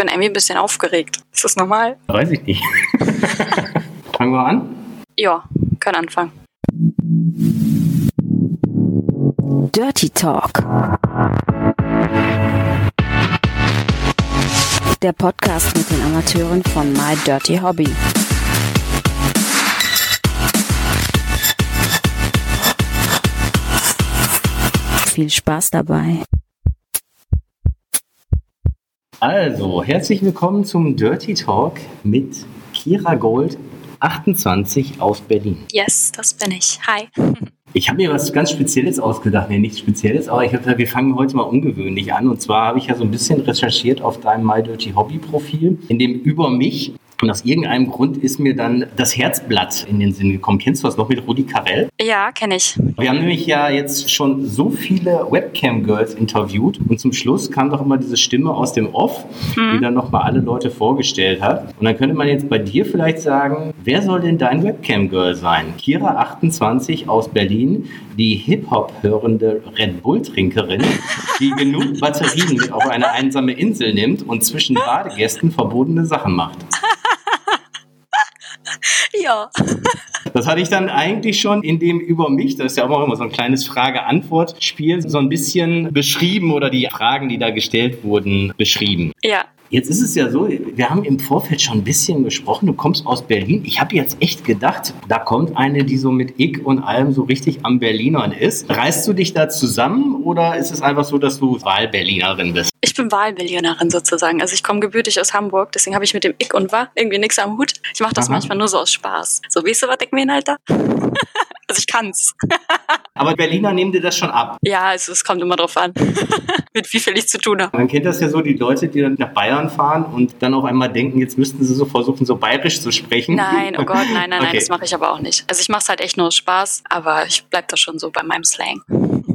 bin irgendwie ein bisschen aufgeregt. Ist das normal? Weiß ich nicht. Fangen wir an? Ja, können anfangen. Dirty Talk. Der Podcast mit den Amateuren von My Dirty Hobby. Viel Spaß dabei. Also, herzlich willkommen zum Dirty Talk mit Kira Gold, 28 aus Berlin. Yes, das bin ich. Hi. Ich habe mir was ganz Spezielles ausgedacht. Nee, nichts Spezielles, aber ich habe gesagt, wir fangen heute mal ungewöhnlich an. Und zwar habe ich ja so ein bisschen recherchiert auf deinem My Dirty Hobby Profil, in dem über mich und aus irgendeinem Grund ist mir dann das Herzblatt in den Sinn gekommen. Kennst du das noch mit Rudi Carell? Ja, kenne ich. Wir haben nämlich ja jetzt schon so viele Webcam-Girls interviewt und zum Schluss kam doch immer diese Stimme aus dem Off, mhm. die dann nochmal alle Leute vorgestellt hat. Und dann könnte man jetzt bei dir vielleicht sagen, wer soll denn dein Webcam-Girl sein? Kira 28 aus Berlin, die Hip-Hop hörende Red Bull-Trinkerin, die genug Batterien mit auf eine einsame Insel nimmt und zwischen Badegästen verbotene Sachen macht. Ja. Das hatte ich dann eigentlich schon in dem über mich, das ist ja auch immer so ein kleines Frage-Antwort-Spiel, so ein bisschen beschrieben oder die Fragen, die da gestellt wurden, beschrieben. Ja. Jetzt ist es ja so, wir haben im Vorfeld schon ein bisschen gesprochen, du kommst aus Berlin. Ich habe jetzt echt gedacht, da kommt eine, die so mit Ich und allem so richtig am Berlinern ist. Reißt du dich da zusammen oder ist es einfach so, dass du Wahlberlinerin bist? Ich bin Wahlberlinerin sozusagen. Also ich komme gebürtig aus Hamburg, deswegen habe ich mit dem Ich und War irgendwie nichts am Hut. Ich mache das Aha. manchmal nur so aus Spaß. So, weißt du, was ich mir Alter? also ich kann's. Aber Berliner nehmen dir das schon ab? Ja, also es kommt immer drauf an, mit wie viel ich zu tun habe. Man kennt das ja so, die Leute, die dann nach Bayern fahren und dann auf einmal denken, jetzt müssten sie so versuchen, so bayerisch zu sprechen. Nein, oh Gott, nein, nein, okay. nein, das mache ich aber auch nicht. Also ich mache es halt echt nur Spaß, aber ich bleibe da schon so bei meinem Slang.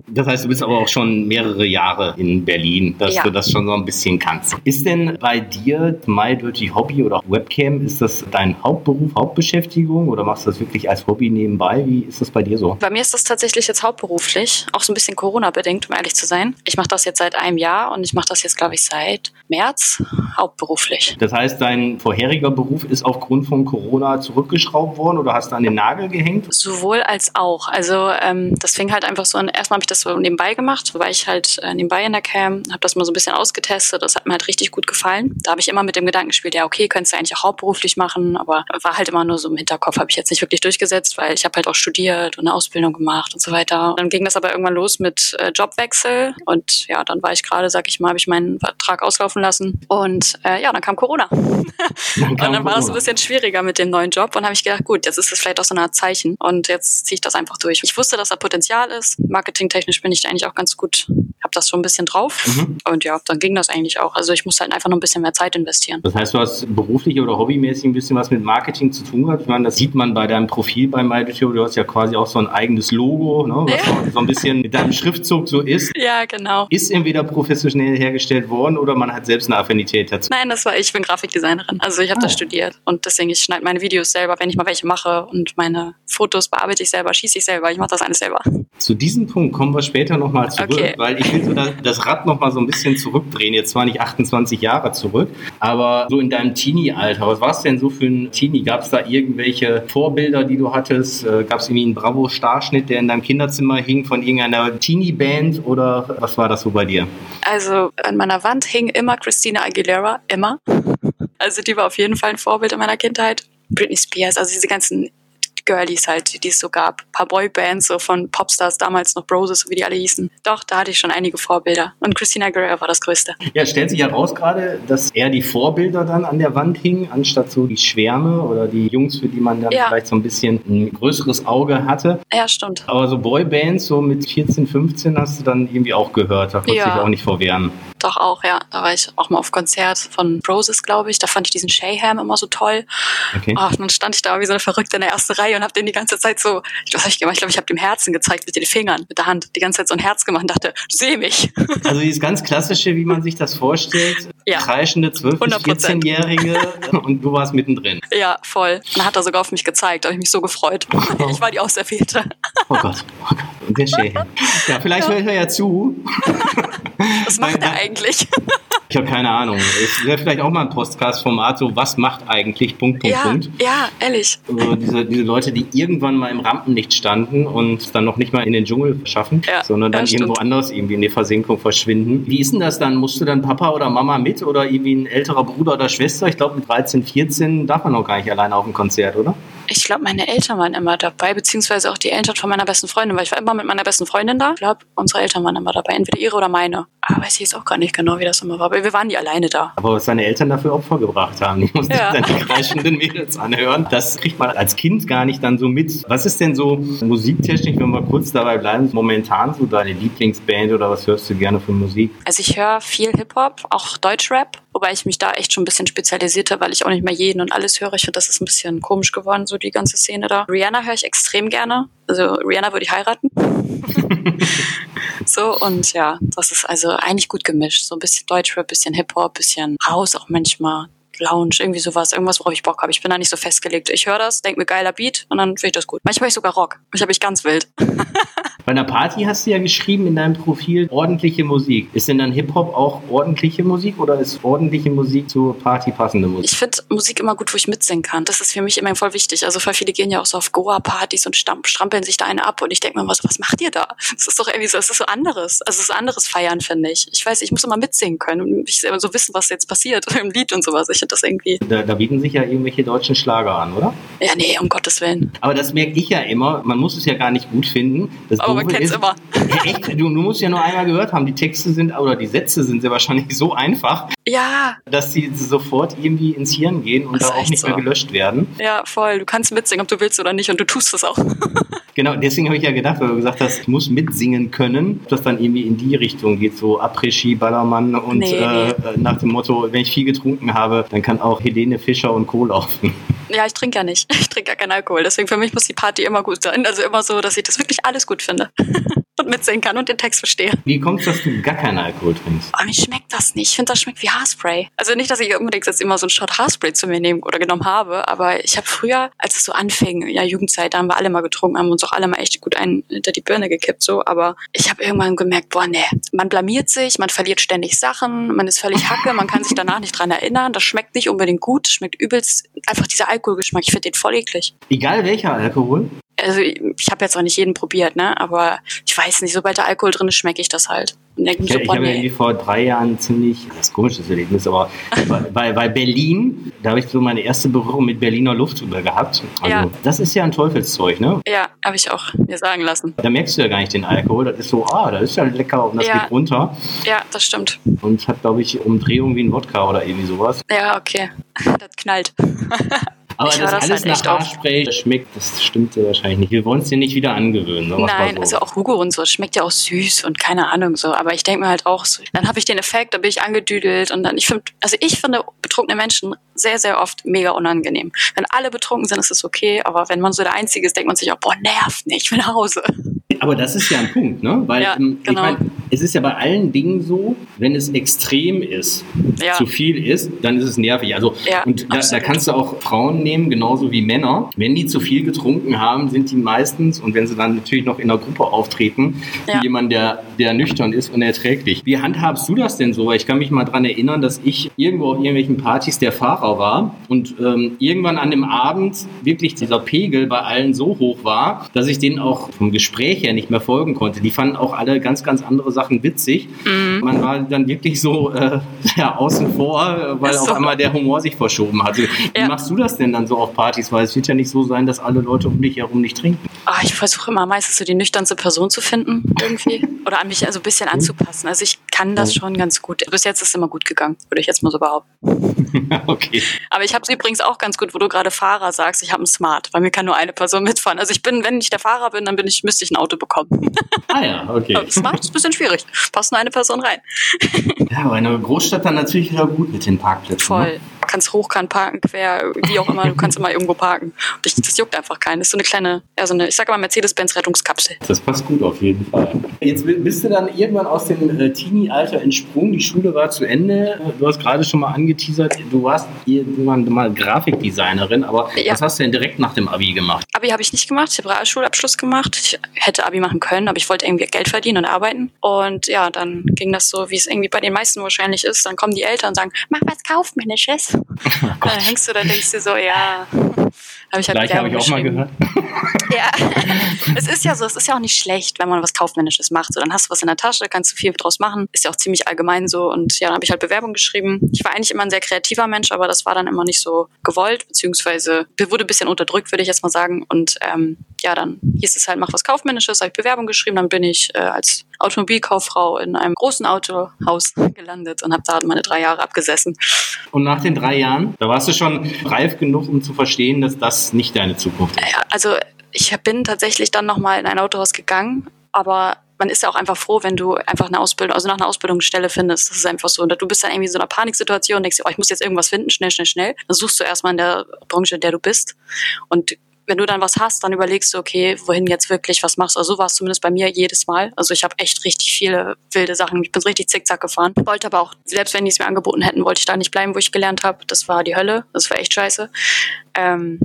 Das heißt, du bist aber auch schon mehrere Jahre in Berlin, dass ja. du das schon so ein bisschen kannst. Ist denn bei dir My Dirty Hobby oder Webcam, ist das dein Hauptberuf, Hauptbeschäftigung oder machst du das wirklich als Hobby nebenbei? Wie ist das bei dir so? Bei mir ist das tatsächlich jetzt hauptberuflich, auch so ein bisschen Corona-bedingt, um ehrlich zu sein. Ich mache das jetzt seit einem Jahr und ich mache das jetzt, glaube ich, seit März hauptberuflich. Das heißt, dein vorheriger Beruf ist aufgrund von Corona zurückgeschraubt worden oder hast du an den Nagel gehängt? Sowohl als auch. Also ähm, das fing halt einfach so an, erstmal habe ich das so nebenbei gemacht, so war ich halt äh, nebenbei in der Cam, habe das mal so ein bisschen ausgetestet, das hat mir halt richtig gut gefallen. Da habe ich immer mit dem Gedanken gespielt, ja okay, könntest du eigentlich auch hauptberuflich machen, aber war halt immer nur so im Hinterkopf, habe ich jetzt nicht wirklich durchgesetzt, weil ich habe halt auch studiert und eine Ausbildung gemacht und so weiter. Dann ging das aber irgendwann los mit äh, Jobwechsel und ja, dann war ich gerade, sag ich mal, habe ich meinen Vertrag auslaufen lassen und äh, ja, dann kam Corona. Dann kam und dann war es ein bisschen schwieriger mit dem neuen Job und habe ich gedacht, gut, jetzt ist es vielleicht auch so eine Art Zeichen und jetzt ziehe ich das einfach durch. Ich wusste, dass da Potenzial ist. Marketingtechnisch bin ich da eigentlich auch ganz gut, habe das schon ein bisschen drauf. Mhm. Und ja, dann ging das eigentlich auch. Also ich musste halt einfach noch ein bisschen mehr Zeit investieren. Das heißt, du hast beruflich oder hobbymäßig ein bisschen was mit Marketing zu tun gehabt. Ich meine, das sieht man bei deinem Profil bei MyDetio. Du hast ja quasi auch so ein eigenes Logo, ne, was ja. so ein bisschen mit deinem Schriftzug so ist. Ja, genau. Ist entweder professionell hergestellt worden oder man hat selbst eine Affinität dazu? Nein, das war ich. Ich bin Grafikdesignerin. Also ich habe oh. das studiert. Und deswegen, ich schneide meine Videos selber, wenn ich mal welche mache. Und meine Fotos bearbeite ich selber, schieße ich selber. Ich mache das alles selber. Zu diesem Punkt kommen wir später nochmal zurück, okay. weil ich will so das Rad nochmal so ein bisschen zurückdrehen. Jetzt zwar nicht 28 Jahre zurück, aber so in deinem Teenie-Alter. Was war es denn so für ein Teenie? Gab es da irgendwelche Vorbilder, die du hattest? Äh, Gab es irgendwie einen Bravo-Starschnitt, der in deinem Kinderzimmer hing von irgendeiner Teenie-Band oder was war das so bei dir? Also an meiner Wand hing immer Christina Aguilera, immer. Also die war auf jeden Fall ein Vorbild in meiner Kindheit. Britney Spears, also diese ganzen Girlies halt, die es so gab. Ein paar Boybands so von Popstars, damals noch Broses, wie die alle hießen. Doch, da hatte ich schon einige Vorbilder. Und Christina Aguilera war das Größte. Ja, stellt sich heraus gerade, dass eher die Vorbilder dann an der Wand hingen, anstatt so die Schwärme oder die Jungs, für die man dann ja. vielleicht so ein bisschen ein größeres Auge hatte. Ja, stimmt. Aber so Boybands, so mit 14, 15 hast du dann irgendwie auch gehört. Da konntest du ja. dich auch nicht vorwehren. Doch auch, ja. Da war ich auch mal auf Konzert von Roses, glaube ich. Da fand ich diesen Shayham immer so toll. Okay. Oh, und dann stand ich da wie so eine Verrückte in der ersten Reihe und habe den die ganze Zeit so, was habe ich gemacht? Ich glaube, ich habe dem Herzen gezeigt mit den Fingern, mit der Hand, die ganze Zeit so ein Herz gemacht und dachte, seh mich. Also dieses ganz klassische, wie man sich das vorstellt, ja. kreischende 12- bis 14-Jährige und du warst mittendrin. Ja, voll. Und dann hat er sogar auf mich gezeigt, da habe ich mich so gefreut. Ich war die Auserwählte. Oh Gott, oh Gott. Und der Shayham. Ja, vielleicht ja. hört er ja zu. Was macht er eigentlich? Ich habe keine Ahnung. Es wäre vielleicht auch mal ein Podcast-Format, so was macht eigentlich Punkt, Punkt, ja, Punkt. Ja, ehrlich. So diese, diese Leute, die irgendwann mal im Rampenlicht standen und dann noch nicht mal in den Dschungel schaffen, Ja, sondern dann irgendwo anders irgendwie in die Versenkung verschwinden. Wie ist denn das dann? Musst du dann Papa oder Mama mit oder irgendwie ein älterer Bruder oder Schwester? Ich glaube, mit 13, 14 darf man noch gar nicht alleine auf ein Konzert, oder? Ich glaube, meine Eltern waren immer dabei, beziehungsweise auch die Eltern von meiner besten Freundin, weil ich war immer mit meiner besten Freundin da. Ich glaube, unsere Eltern waren immer dabei, entweder ihre oder meine. Aber weiß ich jetzt auch gar nicht genau, wie das immer war. Aber wir waren nie alleine da. Aber was seine Eltern dafür Opfer gebracht haben, die mussten Ja. sich dann die kreischenden Mädels anhören. Das kriegt man als Kind gar nicht dann so mit. Was ist denn so musiktechnisch, wenn wir kurz dabei bleiben, momentan so deine Lieblingsband oder was hörst du gerne für Musik? Also ich höre viel Hip-Hop, auch Deutschrap, wobei ich mich da echt schon ein bisschen spezialisiert habe, weil ich auch nicht mehr jeden und alles höre. Ich finde, das ist ein bisschen komisch geworden, so die ganze Szene da. Rihanna höre ich extrem gerne. Also Rihanna würde ich heiraten. so, und ja, das ist also eigentlich gut gemischt. So ein bisschen Deutschrap, bisschen Hip-Hop, bisschen House auch manchmal. Lounge, irgendwie sowas, irgendwas, worauf ich Bock habe. Ich bin da nicht so festgelegt. Ich höre das, denke mir geiler Beat und dann finde ich das gut. Manchmal ich sogar Rock. Ich habe ich ganz wild. Bei einer Party hast du ja geschrieben in deinem Profil ordentliche Musik. Ist denn dann Hip-Hop auch ordentliche Musik oder ist ordentliche Musik zur Party passende Musik? Ich finde Musik immer gut, wo ich mitsingen kann. Das ist für mich immer voll wichtig. Also voll viele gehen ja auch so auf Goa-Partys und strampeln sich da einen ab und ich denke mir immer so, was macht ihr da? Das ist doch irgendwie so, es ist so anderes. Also es ist anderes Feiern, finde ich. Ich weiß, ich muss immer mitsingen können und ich so wissen, was jetzt passiert im Lied und sowas. Ich finde das irgendwie, Da, da bieten sich ja irgendwelche deutschen Schlager an, oder? ja nee, um Gottes Willen. Aber das merke ich ja immer. Man muss es ja gar nicht gut finden. Das Aber man kennt's ist- immer. Echt, du, du musst ja nur einmal gehört haben. Die Texte sind, oder die Sätze sind sehr wahrscheinlich so einfach, Ja, dass sie sofort irgendwie ins Hirn gehen und Das da auch nicht mehr so. gelöscht werden. ja, voll. Du kannst mitsingen, ob du willst oder nicht und du tust es auch. Genau, deswegen habe ich ja gedacht, weil du gesagt hast, ich muss mitsingen können, ob das dann irgendwie in die Richtung geht, so Après-Ski, Ballermann und Nee, äh, nee. nach dem Motto, wenn ich viel getrunken habe, dann kann auch Helene Fischer und Co. laufen. Ja, ich trinke ja nicht. Ich trinke ja keinen Alkohol. Deswegen für mich muss die Party immer gut sein. Also immer so, dass ich das wirklich alles gut finde. und mitsingen kann und den Text verstehe. Wie kommt es, dass du gar keinen Alkohol trinkst? Aber mir schmeckt das nicht. Ich finde, das schmeckt wie Haarspray. Also nicht, dass ich unbedingt jetzt immer so einen Shot Haarspray zu mir nehmen oder genommen habe, aber ich habe früher, als es so anfing, ja, Jugendzeit, da haben wir alle mal getrunken, haben uns auch alle mal echt gut einen hinter die Birne gekippt, so. Aber ich habe irgendwann gemerkt, boah, nee, man blamiert sich, man verliert ständig Sachen, man ist völlig hacke, man kann sich danach nicht dran erinnern, das schmeckt nicht unbedingt gut, schmeckt übelst, einfach dieser Alkoholgeschmack, ich finde den voll eklig. Egal welcher Alkohol? Also ich, ich habe jetzt auch nicht jeden probiert, ne, aber ich weiß nicht, sobald da Alkohol drin ist, schmecke ich das halt. Und denke Ich, so, ich habe nee. irgendwie vor drei Jahren ziemlich, das ist ein komisches Erlebnis, aber bei, bei, bei Berlin, da habe ich so meine erste Berührung mit Berliner Luft drüber gehabt. Also Ja. das ist ja ein Teufelszeug, ne? Ja, habe ich auch mir sagen lassen. Da merkst du ja gar nicht den Alkohol. Das ist so, ah, das ist ja lecker und das Ja. geht runter. Ja, das stimmt. Und hat, glaube ich, Umdrehung wie ein Wodka oder irgendwie sowas. Ja, okay. Das knallt. Aber Ich das das alles halt nach. Haarspray schmeckt, das stimmt ja wahrscheinlich nicht. Wir wollen es dir nicht wieder angewöhnen. Nein, so. also auch Hugo und so, schmeckt ja auch süß und keine Ahnung so. Aber ich denke mir halt auch so, dann habe ich den Effekt, da bin ich angedüdelt und dann, ich finde, also ich finde betrunkene Menschen sehr, sehr oft mega unangenehm. Wenn alle betrunken sind, ist es okay, aber wenn man so der Einzige ist, denkt man sich auch, boah, nervt nicht, ich will nach Hause. Aber das ist ja ein Punkt, ne? Weil Ja, ähm, genau. ich meine, es ist ja bei allen Dingen so, wenn es extrem ist, Ja. zu viel ist, dann ist es nervig. Also Ja, und da, da kannst du auch Frauen nehmen, genauso wie Männer. Wenn die zu viel getrunken haben, sind die meistens und wenn sie dann natürlich noch in einer Gruppe auftreten, jemand, der, der nüchtern ist, unerträglich. Wie handhabst du das denn so? Weil Ich kann mich mal dran erinnern, dass ich irgendwo auf irgendwelchen Partys der Fahrer war und ähm, irgendwann an dem Abend wirklich dieser Pegel bei allen so hoch war, dass ich denen auch vom Gespräch her nicht mehr folgen konnte. Die fanden auch alle ganz, ganz andere Sachen witzig. Mhm. Man war dann wirklich so äh, ja, außen vor, äh, weil auf so. einmal der Humor sich verschoben hatte. Wie Ja. machst du das denn dann so auf Partys? Weil es wird ja nicht so sein, dass alle Leute um dich herum nicht trinken. Ah, ich versuche immer meistens so die nüchternste Person zu finden, irgendwie. Oder an mich also ein bisschen anzupassen. Also ich kann das schon ganz gut. Bis jetzt ist es immer gut gegangen, würde ich jetzt mal so behaupten. okay. Aber ich habe es übrigens auch ganz gut, wo du gerade Fahrer sagst, ich habe einen Smart, weil mir kann nur eine Person mitfahren. Also ich bin, wenn ich der Fahrer bin, dann bin ich, müsste ich ein Auto bekommen. Ah ja, okay. Aber Smart ist ein bisschen schwierig. Passt nur eine Person rein. Ja, aber in einer Großstadt dann natürlich wieder gut mit den Parkplätzen. Voll. Ne? Kannst hochkant parken, quer, wie auch immer, du kannst immer irgendwo parken. Das, das juckt einfach keinen. Das ist so eine kleine, ja, so eine, ich sage mal Mercedes-Benz-Rettungskapsel. Das passt gut auf jeden Fall. Jetzt bist du dann irgendwann aus dem äh, Teenie-Alter entsprungen, die Schule war zu Ende. Du hast gerade schon mal angeteasert, du warst irgendwann mal Grafikdesignerin, aber ja. was hast du denn direkt nach dem Abi gemacht? Abi habe ich nicht gemacht, ich habe Realschulabschluss gemacht. Ich hätte Abi machen können, aber ich wollte irgendwie Geld verdienen und arbeiten. Und ja, dann ging das so, wie es irgendwie bei den meisten wahrscheinlich ist. Dann kommen die Eltern und sagen, mach was Kaufmännisches. Oh dann hängst du da, denkst du so, ja, habe ich halt habe ich auch mal gehört. ja, es ist ja so, es ist ja auch nicht schlecht, wenn man was Kaufmännisches macht. So, dann hast du was in der Tasche, kannst du viel draus machen. Ist ja auch ziemlich allgemein so. Und ja, dann habe ich halt Bewerbung geschrieben. Ich war eigentlich immer ein sehr kreativer Mensch, aber das war dann immer nicht so gewollt, beziehungsweise wurde ein bisschen unterdrückt, würde ich jetzt mal sagen. Und ähm, ja, dann hieß es halt, mach was Kaufmännisches, habe ich Bewerbung geschrieben. Dann bin ich äh, als Automobilkauffrau in einem großen Autohaus gelandet und habe da meine drei Jahre abgesessen. Und nach den drei Jahren, da warst du schon reif genug, um zu verstehen, dass das nicht deine Zukunft ist. Also ich bin tatsächlich dann nochmal in ein Autohaus gegangen, aber man ist ja auch einfach froh, wenn du einfach eine Ausbildung, also nach einer Ausbildungsstelle findest. Das ist einfach so. Und du bist dann irgendwie in so einer Paniksituation und denkst oh, ich muss jetzt irgendwas finden, schnell, schnell, schnell. Dann suchst du erstmal in der Branche, in der du bist. Und wenn du dann was hast, dann überlegst du, okay, wohin jetzt wirklich, was machst du. Also so war es zumindest bei mir jedes Mal. Also ich habe echt richtig viele wilde Sachen. Ich bin so richtig zickzack gefahren. Wollte aber auch, selbst wenn die es mir angeboten hätten, wollte ich da nicht bleiben, wo ich gelernt habe. Das war die Hölle. Das war echt scheiße. Ähm,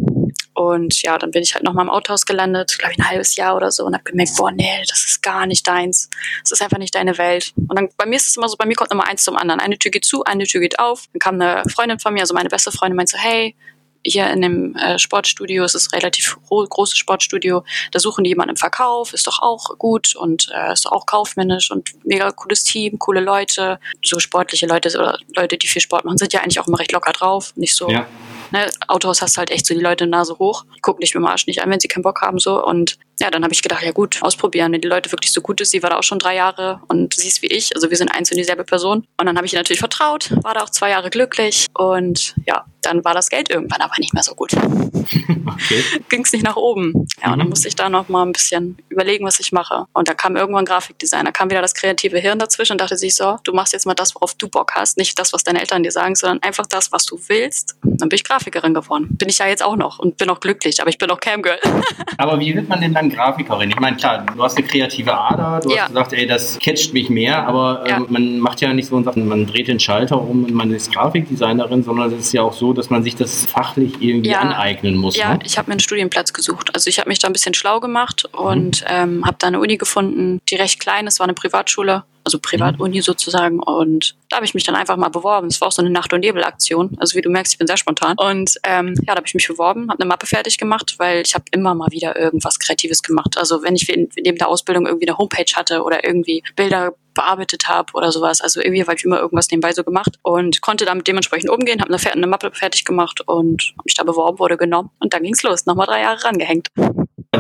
und ja, dann bin ich halt nochmal im Autohaus gelandet, glaube ich ein halbes Jahr oder so und habe gemerkt, boah, nee, das ist gar nicht deins. Das ist einfach nicht deine Welt. Und dann bei mir ist es immer so, bei mir kommt immer eins zum anderen. Eine Tür geht zu, eine Tür geht auf. Dann kam eine Freundin von mir, also meine beste Freundin, meinte so, hey, hier in dem äh, Sportstudio, es ist ein relativ großes Sportstudio, da suchen die jemanden im Verkauf, ist doch auch gut und äh, ist doch auch kaufmännisch und mega cooles Team, coole Leute, so sportliche Leute oder Leute, die viel Sport machen, sind ja eigentlich auch immer recht locker drauf, nicht so. Ja. Ne, Autohaus hast halt echt so die Leute Nase hoch, gucken dich mit dem Arsch nicht an, wenn sie keinen Bock haben so. Und ja, dann habe ich gedacht, ja gut, ausprobieren, wenn die Leute wirklich so gut ist. Sie war da auch schon drei Jahre und sie ist wie ich, also wir sind eins und dieselbe Person. Und dann habe ich ihr natürlich vertraut, war da auch zwei Jahre glücklich und ja, dann war das Geld irgendwann aber nicht mehr so gut. Okay. Ging es nicht nach oben. Ja, und dann mhm. musste ich da noch mal ein bisschen überlegen, was ich mache. Und da kam irgendwann Grafikdesign, da kam wieder das kreative Hirn dazwischen und dachte sich so, du machst jetzt mal das, worauf du Bock hast, nicht das, was deine Eltern dir sagen, sondern einfach das, was du willst. Dann bin ich Grafikerin geworden. Bin ich ja jetzt auch noch und bin auch glücklich, aber ich bin auch Camgirl. aber wie wird man denn dann Grafikerin? Ich meine, klar, du hast eine kreative Ader, du ja. hast gesagt, ey, das catcht mich mehr, aber ähm, ja. man macht ja nicht so und sagt, man dreht den Schalter um und man ist Grafikdesignerin, sondern es ist ja auch so, dass man sich das fachlich irgendwie ja. aneignen muss. Ja, ne? ich habe mir einen Studienplatz gesucht. Also ich habe mich da ein bisschen schlau gemacht und mhm. ähm, habe da eine Uni gefunden, die recht klein ist, war eine Privatschule also Privatuni mhm. sozusagen. Und da habe ich mich dann einfach mal beworben. Es war auch so eine Nacht- und Nebel-Aktion. Also wie du merkst, ich bin sehr spontan. Und ähm, ja, da habe ich mich beworben, habe eine Mappe fertig gemacht, weil ich habe immer mal wieder irgendwas Kreatives gemacht. Also wenn ich neben der Ausbildung irgendwie eine Homepage hatte oder irgendwie Bilder bearbeitet habe oder sowas. Also irgendwie habe ich immer irgendwas nebenbei so gemacht und konnte damit dementsprechend umgehen, habe eine, eine Mappe fertig gemacht und habe mich da beworben, wurde genommen und dann ging's los. Nochmal drei Jahre rangehängt.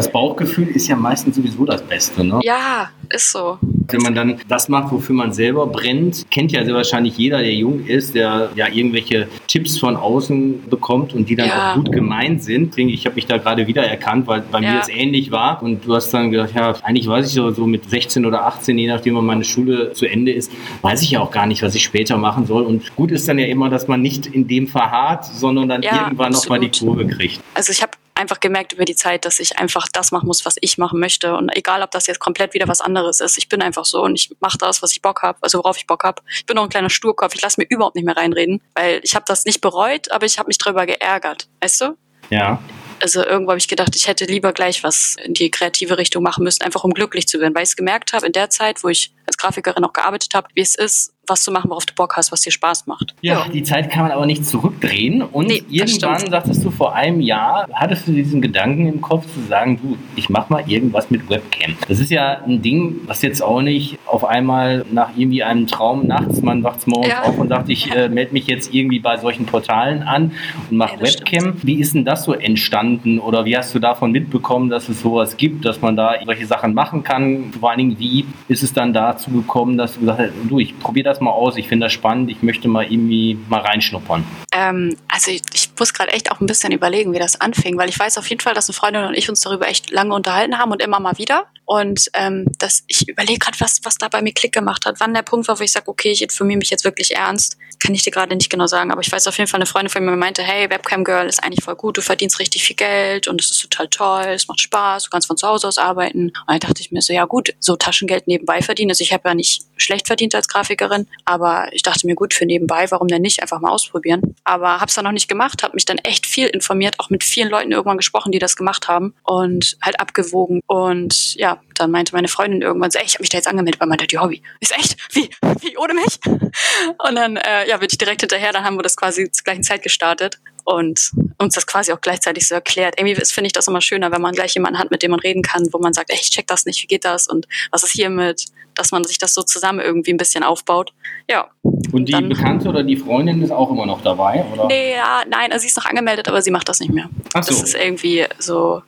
Das Bauchgefühl ist ja meistens sowieso das Beste, ne? Ja, ist so. Wenn man dann das macht, wofür man selber brennt, kennt ja sehr wahrscheinlich jeder, der jung ist, der ja irgendwelche Tipps von außen bekommt und die dann ja. auch gut gemeint sind. Ich habe mich da gerade wieder erkannt, weil bei ja. mir es ähnlich war. Und du hast dann gedacht, ja, eigentlich weiß ich so, so mit 16 oder 18, je nachdem, wann meine Schule zu Ende ist, weiß ich ja auch gar nicht, was ich später machen soll. Und gut ist dann ja immer, dass man nicht in dem verharrt, sondern dann ja, irgendwann nochmal die Kurve kriegt. Also ich habe einfach gemerkt über die Zeit, dass ich einfach das machen muss, was ich machen möchte. Und egal, ob das jetzt komplett wieder was anderes ist, ich bin einfach so und ich mache das, was ich Bock habe, also worauf ich Bock habe. Ich bin auch ein kleiner Sturkopf, ich lasse mir überhaupt nicht mehr reinreden, weil ich habe das nicht bereut, aber ich habe mich darüber geärgert, weißt du? Ja. Also irgendwo habe ich gedacht, ich hätte lieber gleich was in die kreative Richtung machen müssen, einfach um glücklich zu werden, weil ich es gemerkt habe in der Zeit, wo ich als Grafikerin auch gearbeitet habe, wie es ist, was zu machen, worauf du Bock hast, was dir Spaß macht. Ja, ja. die Zeit kann man aber nicht zurückdrehen. Und nee, irgendwann sagtest du vor einem Jahr, hattest du diesen Gedanken im Kopf zu sagen, du, ich mach mal irgendwas mit Webcam. Das ist ja ein Ding, was jetzt auch nicht auf einmal nach irgendwie einem Traum nachts, man wacht morgens ja. auf und sagt, ich äh, melde mich jetzt irgendwie bei solchen Portalen an und mache ja, Webcam. Stimmt. Wie ist denn das so entstanden oder wie hast du davon mitbekommen, dass es sowas gibt, dass man da solche Sachen machen kann? Vor allen Dingen, wie ist es dann dazu gekommen, dass du gesagt hast, du, ich probiere das mal aus, ich finde das spannend, ich möchte mal irgendwie mal reinschnuppern? Ähm, also ich, ich muss gerade echt auch ein bisschen überlegen, wie das anfing, weil ich weiß auf jeden Fall, dass eine Freundin und ich uns darüber echt lange unterhalten haben und immer mal wieder. Und ähm, das, ich überlege gerade, was, was da bei mir Klick gemacht hat. Wann der Punkt war, wo ich sage, okay, ich informiere mich jetzt wirklich ernst, kann ich dir gerade nicht genau sagen. Aber ich weiß auf jeden Fall, eine Freundin von mir meinte, hey, Webcam Girl ist eigentlich voll gut, du verdienst richtig viel Geld und es ist total toll, es macht Spaß, du kannst von zu Hause aus arbeiten. Und dann dachte ich mir so, ja gut, so Taschengeld nebenbei verdienen. Also ich habe ja nicht schlecht verdient als Grafikerin, aber ich dachte mir, gut, für nebenbei, warum denn nicht? Einfach mal ausprobieren. Aber habe es dann noch nicht gemacht, habe mich dann echt viel informiert, auch mit vielen Leuten irgendwann gesprochen, die das gemacht haben und halt abgewogen. Und ja, dann meinte meine Freundin irgendwann so, ey, ich habe mich da jetzt angemeldet bei meiner die Hobby. Ist echt? Wie? Wie ohne mich? Und dann äh, ja, bin ich direkt hinterher, dann haben wir das quasi zur gleichen Zeit gestartet und uns das quasi auch gleichzeitig so erklärt. Irgendwie finde ich das immer schöner, wenn man gleich jemanden hat, mit dem man reden kann, wo man sagt, ey, ich check das nicht, wie geht das und was ist hiermit, dass man sich das so zusammen irgendwie ein bisschen aufbaut. Ja. Und die dann, Bekannte oder die Freundin ist auch immer noch dabei, oder? Nee, ja, nein, also sie ist noch angemeldet, aber sie macht das nicht mehr. Ach so. Das ist irgendwie so,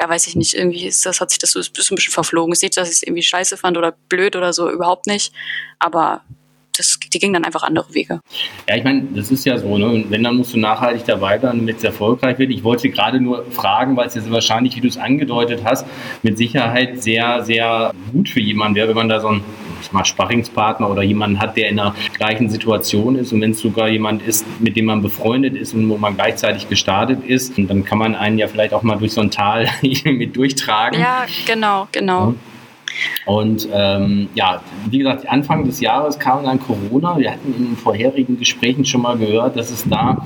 ja, weiß ich nicht, irgendwie ist das, hat sich das so, ein bisschen verflogen. Es nicht, dass ich es irgendwie scheiße fand oder blöd oder so, überhaupt nicht. Aber das, die gingen dann einfach andere Wege. Ja, ich meine, das ist ja so, ne? Und wenn, dann musst du nachhaltig dabei sein, damit es erfolgreich wird. Ich wollte gerade nur fragen, weil es jetzt wahrscheinlich, wie du es angedeutet hast, mit Sicherheit sehr, sehr gut für jemanden wäre, wenn man da so ein ich mal Sparringspartner oder jemanden hat, der in der gleichen Situation ist und wenn es sogar jemand ist, mit dem man befreundet ist und wo man gleichzeitig gestartet ist, dann kann man einen ja vielleicht auch mal durch so ein Tal mit durchtragen. Ja, genau, genau. Ja. Und ähm, ja, wie gesagt, Anfang des Jahres kam dann Corona. Wir hatten in den vorherigen Gesprächen schon mal gehört, dass es da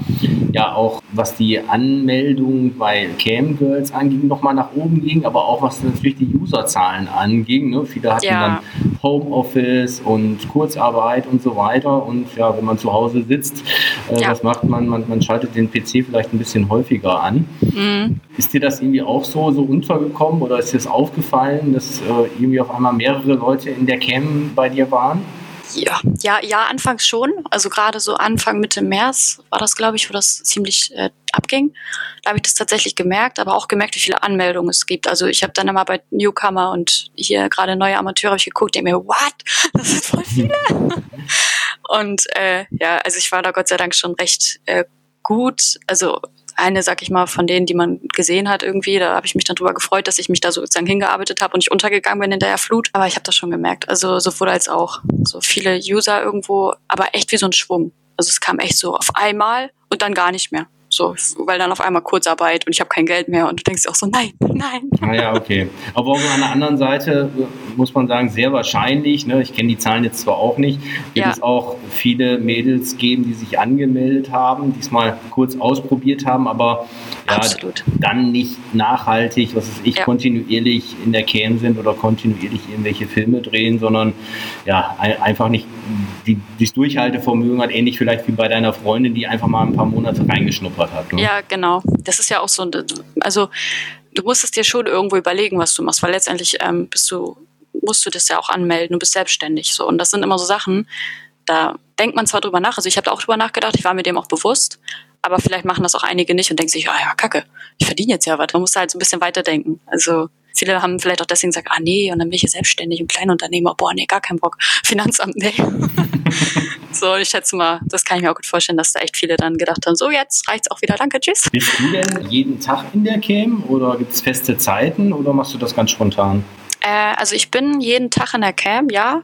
ja auch, was die Anmeldung bei Camgirls anging, nochmal nach oben ging, aber auch was natürlich die Userzahlen anging. Ne? Viele hatten ja. dann Homeoffice und Kurzarbeit und so weiter. Und ja, wenn man zu Hause sitzt, äh, ja. was macht man? man? Man schaltet den PC vielleicht ein bisschen häufiger an. Mhm. Ist dir das irgendwie auch so, so untergekommen oder ist dir das aufgefallen, dass äh, irgendwie auf einmal mehrere Leute in der Cam bei dir waren? Ja, ja, ja, anfangs schon. Also gerade so Anfang Mitte März war das, glaube ich, wo das ziemlich äh, abging. Da habe ich das tatsächlich gemerkt, aber auch gemerkt, wie viele Anmeldungen es gibt. Also ich habe dann immer bei Newcomer und hier gerade neue Amateure habe ich geguckt, die mir, what? Das sind voll viele. und äh, ja, also ich war da Gott sei Dank schon recht äh, gut. Also eine, sag ich mal, von denen, die man gesehen hat irgendwie. Da habe ich mich dann drüber gefreut, dass ich mich da sozusagen hingearbeitet habe und nicht untergegangen bin in der Flut. Aber ich habe das schon gemerkt. Also sowohl als auch. So viele User irgendwo, aber echt wie so ein Schwung. Also es kam echt so auf einmal und dann gar nicht mehr. So, weil dann auf einmal Kurzarbeit und ich habe kein Geld mehr und du denkst auch so, nein, nein. Ah ja, okay. Aber auch an der anderen Seite äh, muss man sagen, sehr wahrscheinlich, ne, ich kenne die Zahlen jetzt zwar auch nicht, wird ja. es auch viele Mädels geben, die sich angemeldet haben, diesmal kurz ausprobiert haben, aber ja, dann nicht nachhaltig, was ist ich, ja. kontinuierlich in der Cam sind oder kontinuierlich irgendwelche Filme drehen, sondern ja, einfach nicht die, das Durchhaltevermögen hat, ähnlich vielleicht wie bei deiner Freundin, die einfach mal ein paar Monate reingeschnuppert hat. Ne? Ja, genau. Das ist ja auch so, also du musst es dir schon irgendwo überlegen, was du machst, weil letztendlich ähm, bist du, musst du das ja auch anmelden, du bist selbstständig so. Und das sind immer so Sachen, da denkt man zwar drüber nach, also ich habe da auch drüber nachgedacht, ich war mir dem auch bewusst, aber vielleicht machen das auch einige nicht und denken sich, ah ja, kacke, ich verdiene jetzt ja was. Man muss halt so ein bisschen weiterdenken. Also viele haben vielleicht auch deswegen gesagt, ah nee, und dann bin ich hier selbstständig und Kleinunternehmer, boah, nee, gar keinen Bock. Finanzamt, nee. so, ich schätze mal, das kann ich mir auch gut vorstellen, dass da echt viele dann gedacht haben, so jetzt reicht's auch wieder, danke, tschüss. Bist du denn jeden Tag in der Cam oder gibt es feste Zeiten oder machst du das ganz spontan? Äh, also ich bin jeden Tag in der Cam, ja.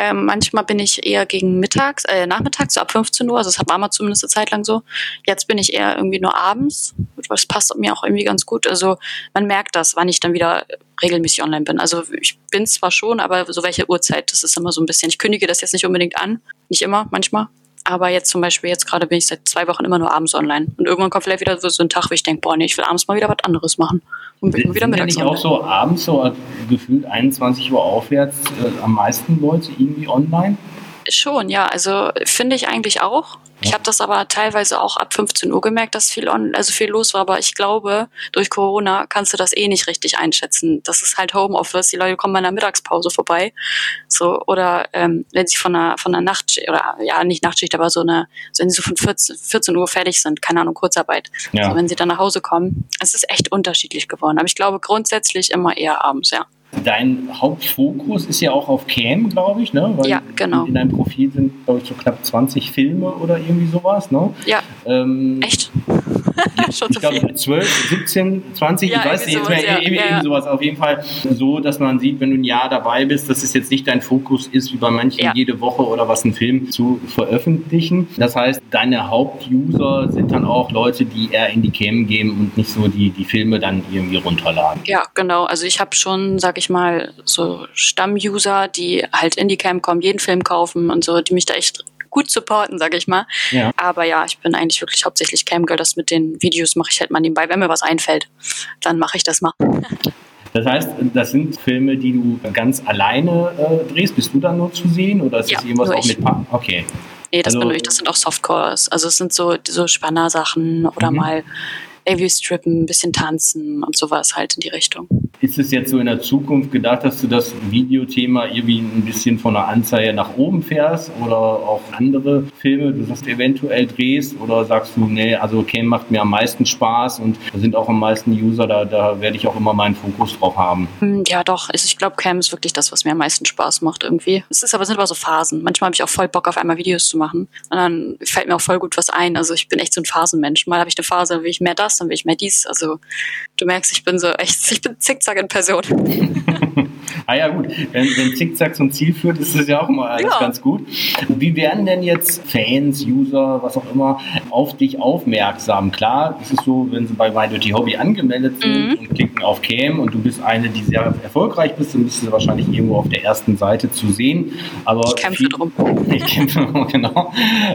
Ähm, manchmal bin ich eher gegen mittags, äh, nachmittags, so ab 15 Uhr. Also das hat Mama zumindest eine Zeit lang so. Jetzt bin ich eher irgendwie nur abends. Das passt mir auch irgendwie ganz gut. Also man merkt das, wann ich dann wieder regelmäßig online bin. Also ich bin zwar schon, aber so welche Uhrzeit, das ist immer so ein bisschen. Ich kündige das jetzt nicht unbedingt an. Nicht immer, manchmal. Aber jetzt zum Beispiel, jetzt gerade bin ich seit zwei Wochen immer nur abends online. Und irgendwann kommt vielleicht wieder so ein Tag, wo ich denke, boah, nee, ich will abends mal wieder was anderes machen. Und bin wieder mittags nicht auch so abends, so gefühlt 21 Uhr aufwärts, äh, am meisten Leute irgendwie online? Schon, ja. Also finde ich eigentlich auch. Ich habe das aber teilweise auch ab 15 Uhr gemerkt, dass viel on, also viel los war. Aber ich glaube, durch Corona kannst du das eh nicht richtig einschätzen. Das ist halt Homeoffice. Die Leute kommen bei einer Mittagspause vorbei. So, oder ähm, wenn sie von einer, von einer Nachtschicht, oder ja, nicht Nachtschicht, aber so eine, so wenn sie so von 14, 14 Uhr fertig sind, keine Ahnung, Kurzarbeit. Ja. Also wenn sie dann nach Hause kommen. Es ist echt unterschiedlich geworden. Aber ich glaube grundsätzlich immer eher abends, ja. Dein Hauptfokus ist ja auch auf Cam, glaube ich, ne? Weil ja, genau. In deinem Profil sind, glaube ich, so knapp 20 Filme oder irgendwie sowas, ne? Ja. Ähm, Echt? Schon ich glaube viel. 12, 17, 20, Ja, ich weiß nicht, jetzt sowas, ja. irgendwie, Ja, ja. sowas. Auf jeden Fall so, dass man sieht, wenn du ein Jahr dabei bist, dass es jetzt nicht dein Fokus ist, wie bei manchen jede Woche oder was einen Film zu veröffentlichen. Das heißt, deine Hauptuser sind dann auch Leute, die eher in die Cam gehen und nicht so die, die Filme dann irgendwie runterladen. Ja, genau. Also ich habe schon, sag ich mal, so Stammuser, die halt in die Cam kommen, jeden Film kaufen und so, die mich da echt gut supporten, sag ich mal. Ja. Aber ja, ich bin eigentlich wirklich hauptsächlich Camgirl. Das mit den Videos mache ich halt mal nebenbei. Wenn mir was einfällt, dann mache ich das mal. Das heißt, das sind Filme, die du ganz alleine äh, drehst. Bist du dann nur zu sehen oder ist Ja, das irgendwas auch ich. mit Pa- Okay. Nee, das Also- bin nur ich. Das sind auch Softcores. Also es sind so, so Spanner-Sachen oder Mhm. mal irgendwie strippen, ein bisschen tanzen und sowas halt in die Richtung. Ist es jetzt so in der Zukunft gedacht, dass du das Videothema irgendwie ein bisschen von der Anzeige nach oben fährst oder auch andere Filme, du das eventuell drehst oder sagst du, nee, also Cam macht mir am meisten Spaß und da sind auch am meisten User, da, da werde ich auch immer meinen Fokus drauf haben. Hm, Ja, doch. Also ich glaube, Cam ist wirklich das, was mir am meisten Spaß macht irgendwie. Es ist aber sind aber so Phasen. Manchmal habe ich auch voll Bock, auf einmal Videos zu machen. Und dann fällt mir auch voll gut was ein. Also ich bin echt so ein Phasenmensch. Mal habe ich eine Phase, da will ich mehr das, dann will ich mehr dies. Also du merkst, ich bin so echt, ich bin zickzack in Person. Ah ja gut, wenn, wenn Zickzack zum Ziel führt, ist das ja auch immer alles Ja. ganz gut. Wie werden denn jetzt Fans, User, was auch immer, auf dich aufmerksam? Klar, es ist so, wenn sie bei My Dirty Hobby angemeldet sind Mhm. und klicken auf Cam und du bist eine, die sehr erfolgreich bist, dann bist du wahrscheinlich irgendwo auf der ersten Seite zu sehen. Aber Ich kämpfe viel- drum. Ich kämpfe drum, genau.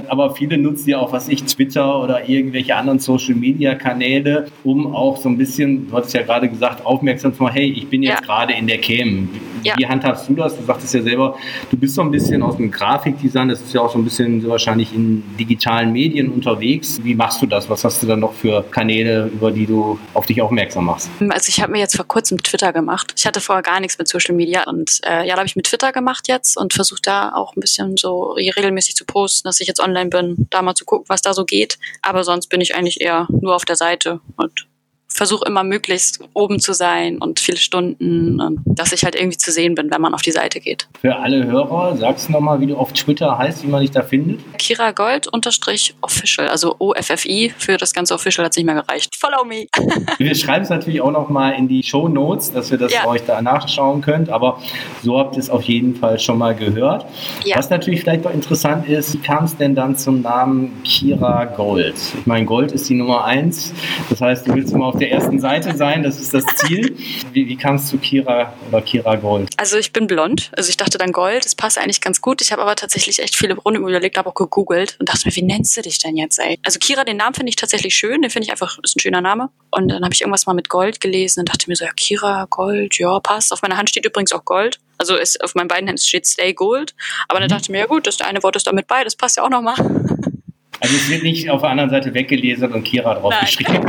Aber viele nutzen ja auch, was ich, Twitter oder irgendwelche anderen Social Media Kanäle, um auch so ein bisschen, du hattest ja gerade gesagt, aufmerksam zu machen, hey, ich bin jetzt Ja. gerade in der Cam. Wie, Ja. handhabst du das? Du sagtest ja selber, du bist so ein bisschen aus dem Grafikdesign, das ist ja auch so ein bisschen wahrscheinlich in digitalen Medien unterwegs. Wie machst du das? Was hast du dann noch für Kanäle, über die du auf dich aufmerksam machst? Also ich habe mir jetzt vor kurzem Twitter gemacht. Ich hatte vorher gar nichts mit Social Media und äh, ja, da habe ich mit Twitter gemacht jetzt und versuche da auch ein bisschen so regelmäßig zu posten, dass ich jetzt online bin, da mal zu gucken, was da so geht. Aber sonst bin ich eigentlich eher nur auf der Seite und versuche immer möglichst oben zu sein und viele Stunden und dass ich halt irgendwie zu sehen bin, wenn man auf die Seite geht. Für alle Hörer, sagst du nochmal, wie du auf Twitter heißt, wie man dich da findet? Kira Gold unterstrich official, also OFFI für das ganze Official hat nicht mehr gereicht. Follow me. Wir schreiben es natürlich auch nochmal in die Show Notes, dass ihr das Ja. euch da nachschauen könnt. Aber so habt ihr es auf jeden Fall schon mal gehört. Ja. Was natürlich vielleicht noch interessant ist, wie kam es denn dann zum Namen Kira Gold? Ich meine, Gold ist die Nummer eins. Das heißt, du willst immer auf der ersten Seite sein. Das ist das Ziel. Wie, wie kam es zu Kira oder Kira Gold? Also ich bin blond, also ich dachte dann Gold, das passt eigentlich ganz gut. Ich habe aber tatsächlich echt viele Runden überlegt, habe auch gegoogelt und dachte mir, wie nennst du dich denn jetzt, ey? Also Kira, den Namen finde ich tatsächlich schön, den finde ich einfach, ist ein schöner Name. Und dann habe ich irgendwas mal mit Gold gelesen und dachte mir so, ja, Kira, Gold, ja, passt. Auf meiner Hand steht übrigens auch Gold. Also ist, auf meinen beiden Händen steht Stay Gold. Aber dann dachte ich mir, ja gut, das eine Wort ist damit bei, das passt ja auch nochmal. Also es wird nicht auf der anderen Seite weggelesen und Kira draufgeschrieben.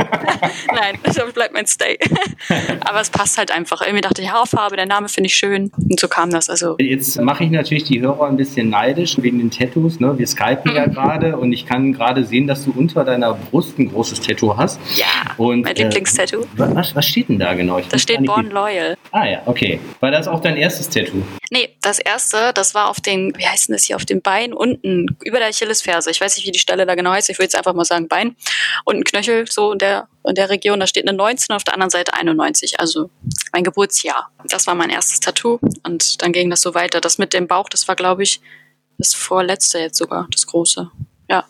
Nein, das bleibt mein Stay. aber es passt halt einfach. Irgendwie dachte ich, Haarfarbe, der Name finde ich schön. Und so kam das. Also Jetzt mache ich natürlich die Hörer ein bisschen neidisch wegen den Tattoos. Ne? Wir skypen ja gerade und ich kann gerade sehen, dass du unter deiner Brust ein großes Tattoo hast. ja, Und, mein äh, Lieblingstattoo. Was, was steht denn da genau? Ich Da steht Born Loyal. Ah ja, okay. War das auch dein erstes Tattoo? Nee, das erste, das war auf den, wie heißt denn das hier, auf dem Bein unten, über der Achillesferse. Ich weiß nicht, wie die Stelle da genau heißt. Ich würde jetzt einfach mal sagen Bein. Und ein Knöchel, so in der, in der Region, da steht eine 19, auf der anderen Seite 91. Also mein Geburtsjahr. Das war mein erstes Tattoo. Und dann ging das so weiter. Das mit dem Bauch, das war, glaube ich, das vorletzte jetzt sogar, das große. Ja.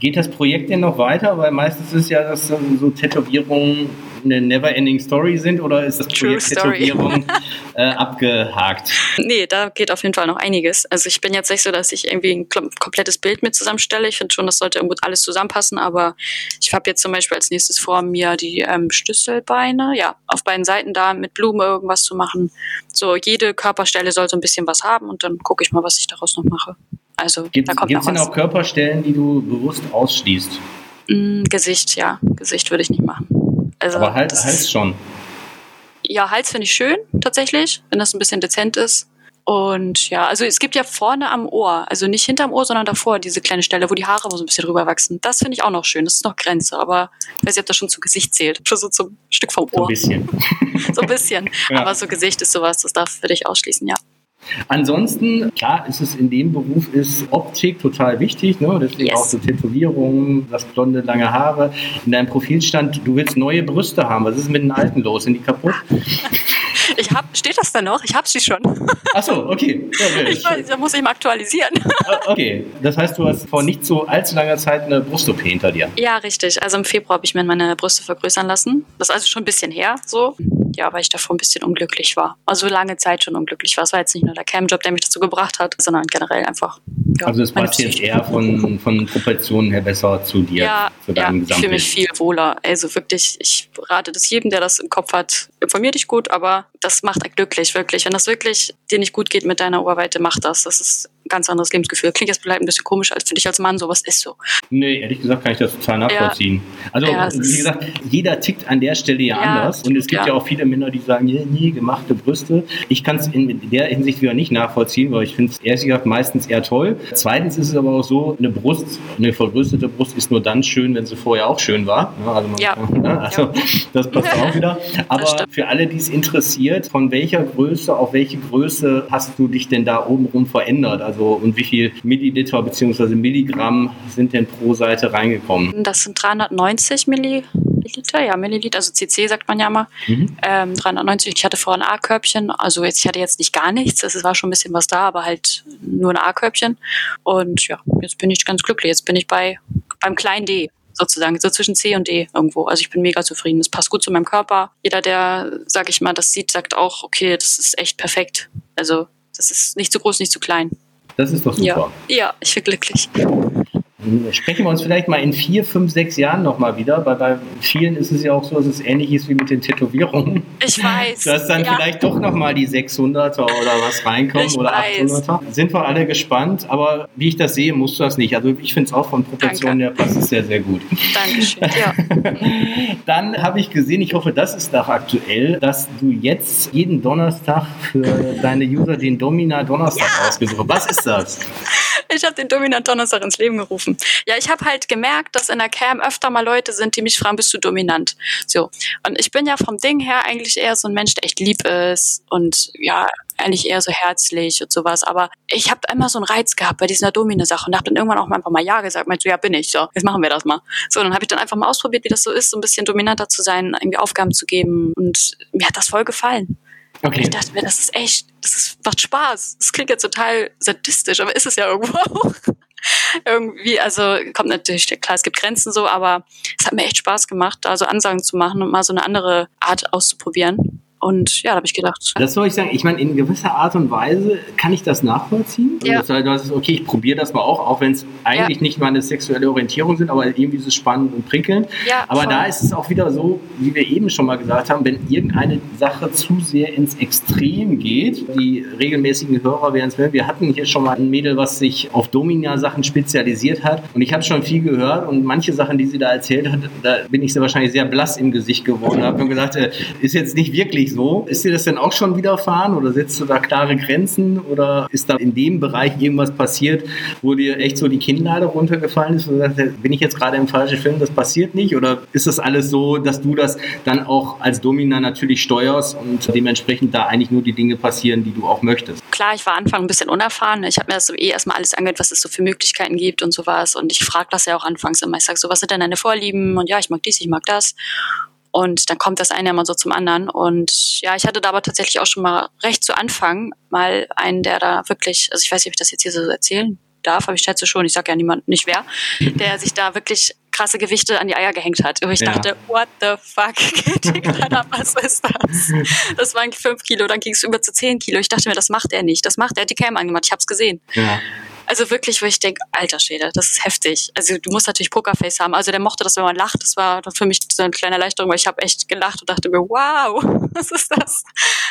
Geht das Projekt denn noch weiter? Weil meistens ist ja, dass ähm, so Tätowierungen eine never-ending Story sind oder ist das True Projekt. Tätowierung äh, abgehakt? Nee, da geht auf jeden Fall noch einiges. Also ich bin jetzt nicht so, dass ich irgendwie ein komplettes Bild mit zusammenstelle. Ich finde schon, das sollte irgendwo alles zusammenpassen, aber ich habe jetzt zum Beispiel als nächstes vor, mir die ähm, Schlüsselbeine, ja, auf beiden Seiten da mit Blume irgendwas zu machen. So, jede Körperstelle soll so ein bisschen was haben und dann gucke ich mal, was ich daraus noch mache. Also, Gibt da kommt es noch denn was. auch Körperstellen, die du bewusst ausschließt? Mm, Gesicht, ja. Gesicht würde ich nicht machen. Also, Aber halt, das Hals schon. Ja, Hals finde ich schön, tatsächlich, wenn das ein bisschen dezent ist. Und ja, also es gibt ja vorne am Ohr, also nicht hinterm Ohr, sondern davor, diese kleine Stelle, wo die Haare so ein bisschen rüberwachsen. Das finde ich auch noch schön. Das ist noch Grenze, aber ich weiß nicht, ob das schon zu Gesicht zählt. Schon so zum Stück vom So ein Ohr. bisschen. So ein bisschen. Ja. Aber so Gesicht ist sowas, das darf für dich ausschließen, ja. Ansonsten, klar, ist es in dem Beruf ist Optik total wichtig, ne? deswegen Yes. auch so Tätowierungen, das blonde, lange Haare. In deinem Profil stand, du willst neue Brüste haben. Was ist mit den alten los? Sind die kaputt? Ich hab, steht das da noch? Ich hab sie schon. Achso, okay. Ja, okay. Ich weiß, da muss ich mal aktualisieren. Ah, okay. Das heißt, du hast vor nicht so allzu langer Zeit eine Brust-OP hinter dir. Ja, richtig. Also im Februar habe ich mir meine Brüste vergrößern lassen. Das ist also schon ein bisschen her, so. Ja, weil ich davor ein bisschen unglücklich war. Also lange Zeit schon unglücklich war. Es war jetzt nicht nur der Cam-Job, der mich dazu gebracht hat, sondern generell einfach. Ja, Also es passt jetzt eher von, von Proportionen her besser zu dir, Ja, zu ja, deinem ich fühle mich viel wohler. Also wirklich, ich rate das jedem, der das im Kopf hat. Informier dich gut, aber das macht glücklich, wirklich. Wenn das wirklich dir nicht gut geht mit deiner Oberweite, mach das. Das ist ganz anderes Lebensgefühl. Klingt jetzt vielleicht ein bisschen komisch als für dich als Mann, sowas ist so. Nee, ehrlich gesagt kann ich das total nachvollziehen. Also, Ja, wie gesagt, jeder tickt an der Stelle ja, Ja, anders. Und es gibt ja. ja. auch viele Männer, die sagen, nee, nie gemachte Brüste. Ich kann es in der Hinsicht wieder nicht nachvollziehen, weil ich finde es ehrlich gesagt meistens eher toll. Zweitens ist es aber auch so, eine Brust, eine vergrößerte Brust ist nur dann schön, wenn sie vorher auch schön war. Ja, Also, man, Ja. ne, also das passt auch wieder. Aber für alle, die es interessiert, von welcher Größe auf welche Größe hast du dich denn da obenrum verändert? Also und wie viel Milliliter bzw. Milligramm sind denn pro Seite reingekommen? Das sind 390 Milliliter, ja, Milliliter, also CC sagt man ja mal. Mhm. Ähm, 390, ich hatte vorher ein A-Körbchen, also jetzt, ich hatte jetzt nicht gar nichts, es war schon ein bisschen was da, aber halt nur ein A-Körbchen. Und ja, jetzt bin ich ganz glücklich. Jetzt bin ich bei beim kleinen D sozusagen, so zwischen C und D irgendwo. Also ich bin mega zufrieden. Es passt gut zu meinem Körper. Jeder, der, sag ich mal, das sieht, sagt auch, okay, das ist echt perfekt. Also das ist nicht zu groß, nicht zu klein. Das ist doch super. Ja, ja, ich bin glücklich. Sprechen wir uns vielleicht mal in vier, fünf, sechs Jahren nochmal wieder, weil bei vielen ist es ja auch so, dass es ähnlich ist wie mit den Tätowierungen. Ich weiß. Dass dann ja. vielleicht doch nochmal die 600er oder was reinkommen Ich oder weiß. 800er. Sind wir alle gespannt, aber wie ich das sehe, musst du das nicht. Also ich finde es auch von Proportionen her passt es sehr, sehr gut. Dankeschön. Ja. Dann habe ich gesehen, ich hoffe, das ist doch aktuell, dass du jetzt jeden Donnerstag für deine User den Domina Donnerstag ausgesucht hast. Was ist das? Ich habe den dominant Donnerstag ins Leben gerufen. Ja, ich habe halt gemerkt, dass in der Cam öfter mal Leute sind, die mich fragen, bist du dominant? So. Und ich bin ja vom Ding her eigentlich eher so ein Mensch, der echt lieb ist und ja, eigentlich eher so herzlich und sowas. Aber ich habe immer so einen Reiz gehabt bei dieser Domine-Sache und habe dann irgendwann auch mal einfach mal Ja gesagt. Meinte so, ja, bin ich. So, jetzt machen wir das mal. So, dann habe ich dann einfach mal ausprobiert, wie das so ist, so ein bisschen dominanter zu sein, irgendwie Aufgaben zu geben. Und mir hat das voll gefallen. Und Okay. ich dachte mir, das ist echt, das ist, macht Spaß. Das klingt jetzt total sadistisch, aber ist es ja irgendwo auch. Irgendwie, also kommt natürlich, klar, es gibt Grenzen so, aber es hat mir echt Spaß gemacht, da so Ansagen zu machen und mal so eine andere Art auszuprobieren. Und ja, da habe ich gedacht, Das soll ich sagen, ich meine, in gewisser Art und Weise kann ich das nachvollziehen. Ja. Das heißt, du hast, okay, ich probiere das mal auch, auch wenn es eigentlich nicht meine sexuelle Orientierung sind, aber irgendwie ist es spannend und prickelnd. Ja, aber voll. da ist es auch wieder so, wie wir eben schon mal gesagt haben, wenn irgendeine Sache zu sehr ins Extrem geht, die regelmäßigen Hörer werden es wir hatten hier schon mal ein Mädel, was sich auf Domina-Sachen spezialisiert hat und ich habe schon viel gehört und manche Sachen, die sie da erzählt hat, da bin ich sehr wahrscheinlich sehr blass im Gesicht geworden und habe mir gesagt, äh, ist jetzt nicht wirklich so. Ist dir das denn auch schon widerfahren oder setzt du da klare Grenzen oder ist da in dem Bereich irgendwas passiert, wo dir echt so die Kinnlade runtergefallen ist und du sagst, bin ich jetzt gerade im falschen Film, das passiert nicht oder ist das alles so, dass du das dann auch als Domina natürlich steuerst und dementsprechend da eigentlich nur die Dinge passieren, die du auch möchtest? klar, ich war Anfang ein bisschen unerfahren. Ich habe mir das so eh erstmal alles angehört, was es so für Möglichkeiten gibt und sowas. Und ich frage das ja auch anfangs immer. Ich sage so, was sind denn deine Vorlieben? Und ja, ich mag dies, ich mag das. Und dann kommt das eine immer so zum anderen. Und ja, ich hatte da aber tatsächlich auch schon mal recht zu Anfang mal einen, der da wirklich, also ich weiß nicht, ob ich das jetzt hier so erzählen darf, aber ich schätze schon, ich sage ja niemand, nicht wer, der sich da wirklich krasse Gewichte an die Eier gehängt hat. Und ich Ja. dachte, what the fuck, Alter, was ist das? Das waren fünf Kilo, dann ging es über zu zehn Kilo. Ich dachte mir, das macht er nicht. Das macht er, hat die Cam angemacht, ich hab's gesehen. Ja. Also wirklich, wo ich denke, alter Schwede, das ist heftig. Also du musst natürlich Pokerface haben. Also der mochte das, wenn man lacht. Das war für mich so eine kleine Erleichterung, weil ich habe echt gelacht und dachte mir, wow, was ist das?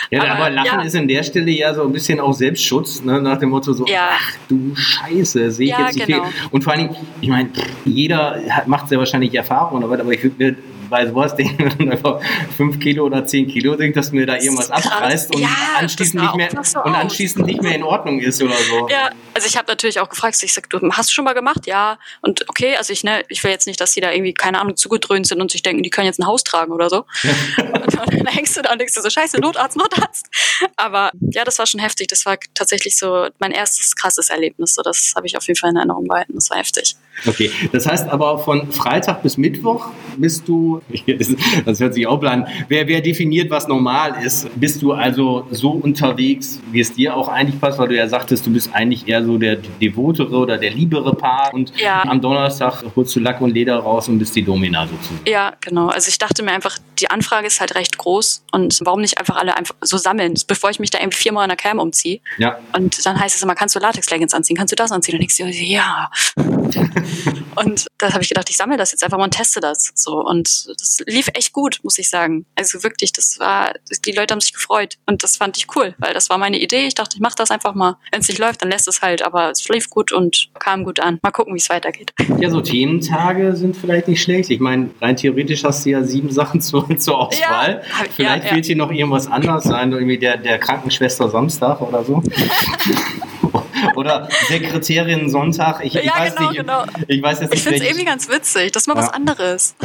Ja, aber, Aber, Lachen ja. ist in der Stelle ja so ein bisschen auch Selbstschutz, ne? nach dem Motto so, Ja. ach du Scheiße, sehe ich Ja, jetzt nicht genau. viel. Und vor allen Dingen, ich meine, jeder hat, macht sehr wahrscheinlich Erfahrungen, aber, aber ich würde wenn du einfach fünf Kilo oder zehn Kilo denkst, dass mir da irgendwas abreißt und Ja, anschließend nicht mehr und anschließend nicht mehr in Ordnung ist oder so. Ja, also ich habe natürlich auch gefragt, ich sag, du hast du schon mal gemacht? Ja. Und okay, also ich, ne, ich will jetzt nicht, dass die da irgendwie, keine Ahnung, zugedröhnt sind und sich denken, die können jetzt ein Haus tragen oder so. und dann hängst du da und denkst du so, scheiße, Notarzt, Notarzt. Aber ja, das war schon heftig. Das war tatsächlich so mein erstes krasses Erlebnis. So, das habe ich auf jeden Fall in Erinnerung behalten. Das war heftig. Okay, das heißt aber von Freitag bis Mittwoch bist du, das hört sich auch an, wer, wer definiert, was normal ist, bist du also so unterwegs, wie es dir auch eigentlich passt, weil du ja sagtest, du bist eigentlich eher so der devotere oder der liebere Paar und ja. am Donnerstag holst du Lack und Leder raus und bist die Domina sozusagen. Ja, genau. Also ich dachte mir einfach, die Anfrage ist halt recht groß und warum nicht einfach alle einfach so sammeln, bevor ich mich da irgendwie viermal in der Cam umziehe. Ja. Und dann heißt es immer, kannst du Latex-Leggings anziehen, kannst du das anziehen? Und ich so, ja. und da habe ich gedacht, ich sammle das jetzt einfach mal und teste das. So. Und das lief echt gut, muss ich sagen. Also wirklich, das war, die Leute haben sich gefreut. Und das fand ich cool, weil das war meine Idee. Ich dachte, ich mache das einfach mal. Wenn es nicht läuft, dann lässt es halt. Aber es lief gut und kam gut an. Mal gucken, wie es weitergeht. Ja, so Thementage sind vielleicht nicht schlecht. Ich meine, rein theoretisch hast du ja sieben Sachen zur, zur Auswahl. Ja, vielleicht ja, ja. dir noch irgendwas anderes sein, irgendwie der, der Krankenschwester Samstag oder so. oder Sekretärin Sonntag. Ich, ich ja, weiß genau, nicht. Genau. Ich weiß jetzt nicht. Ich finde es irgendwie ganz witzig. Das ist mal ja. was anderes.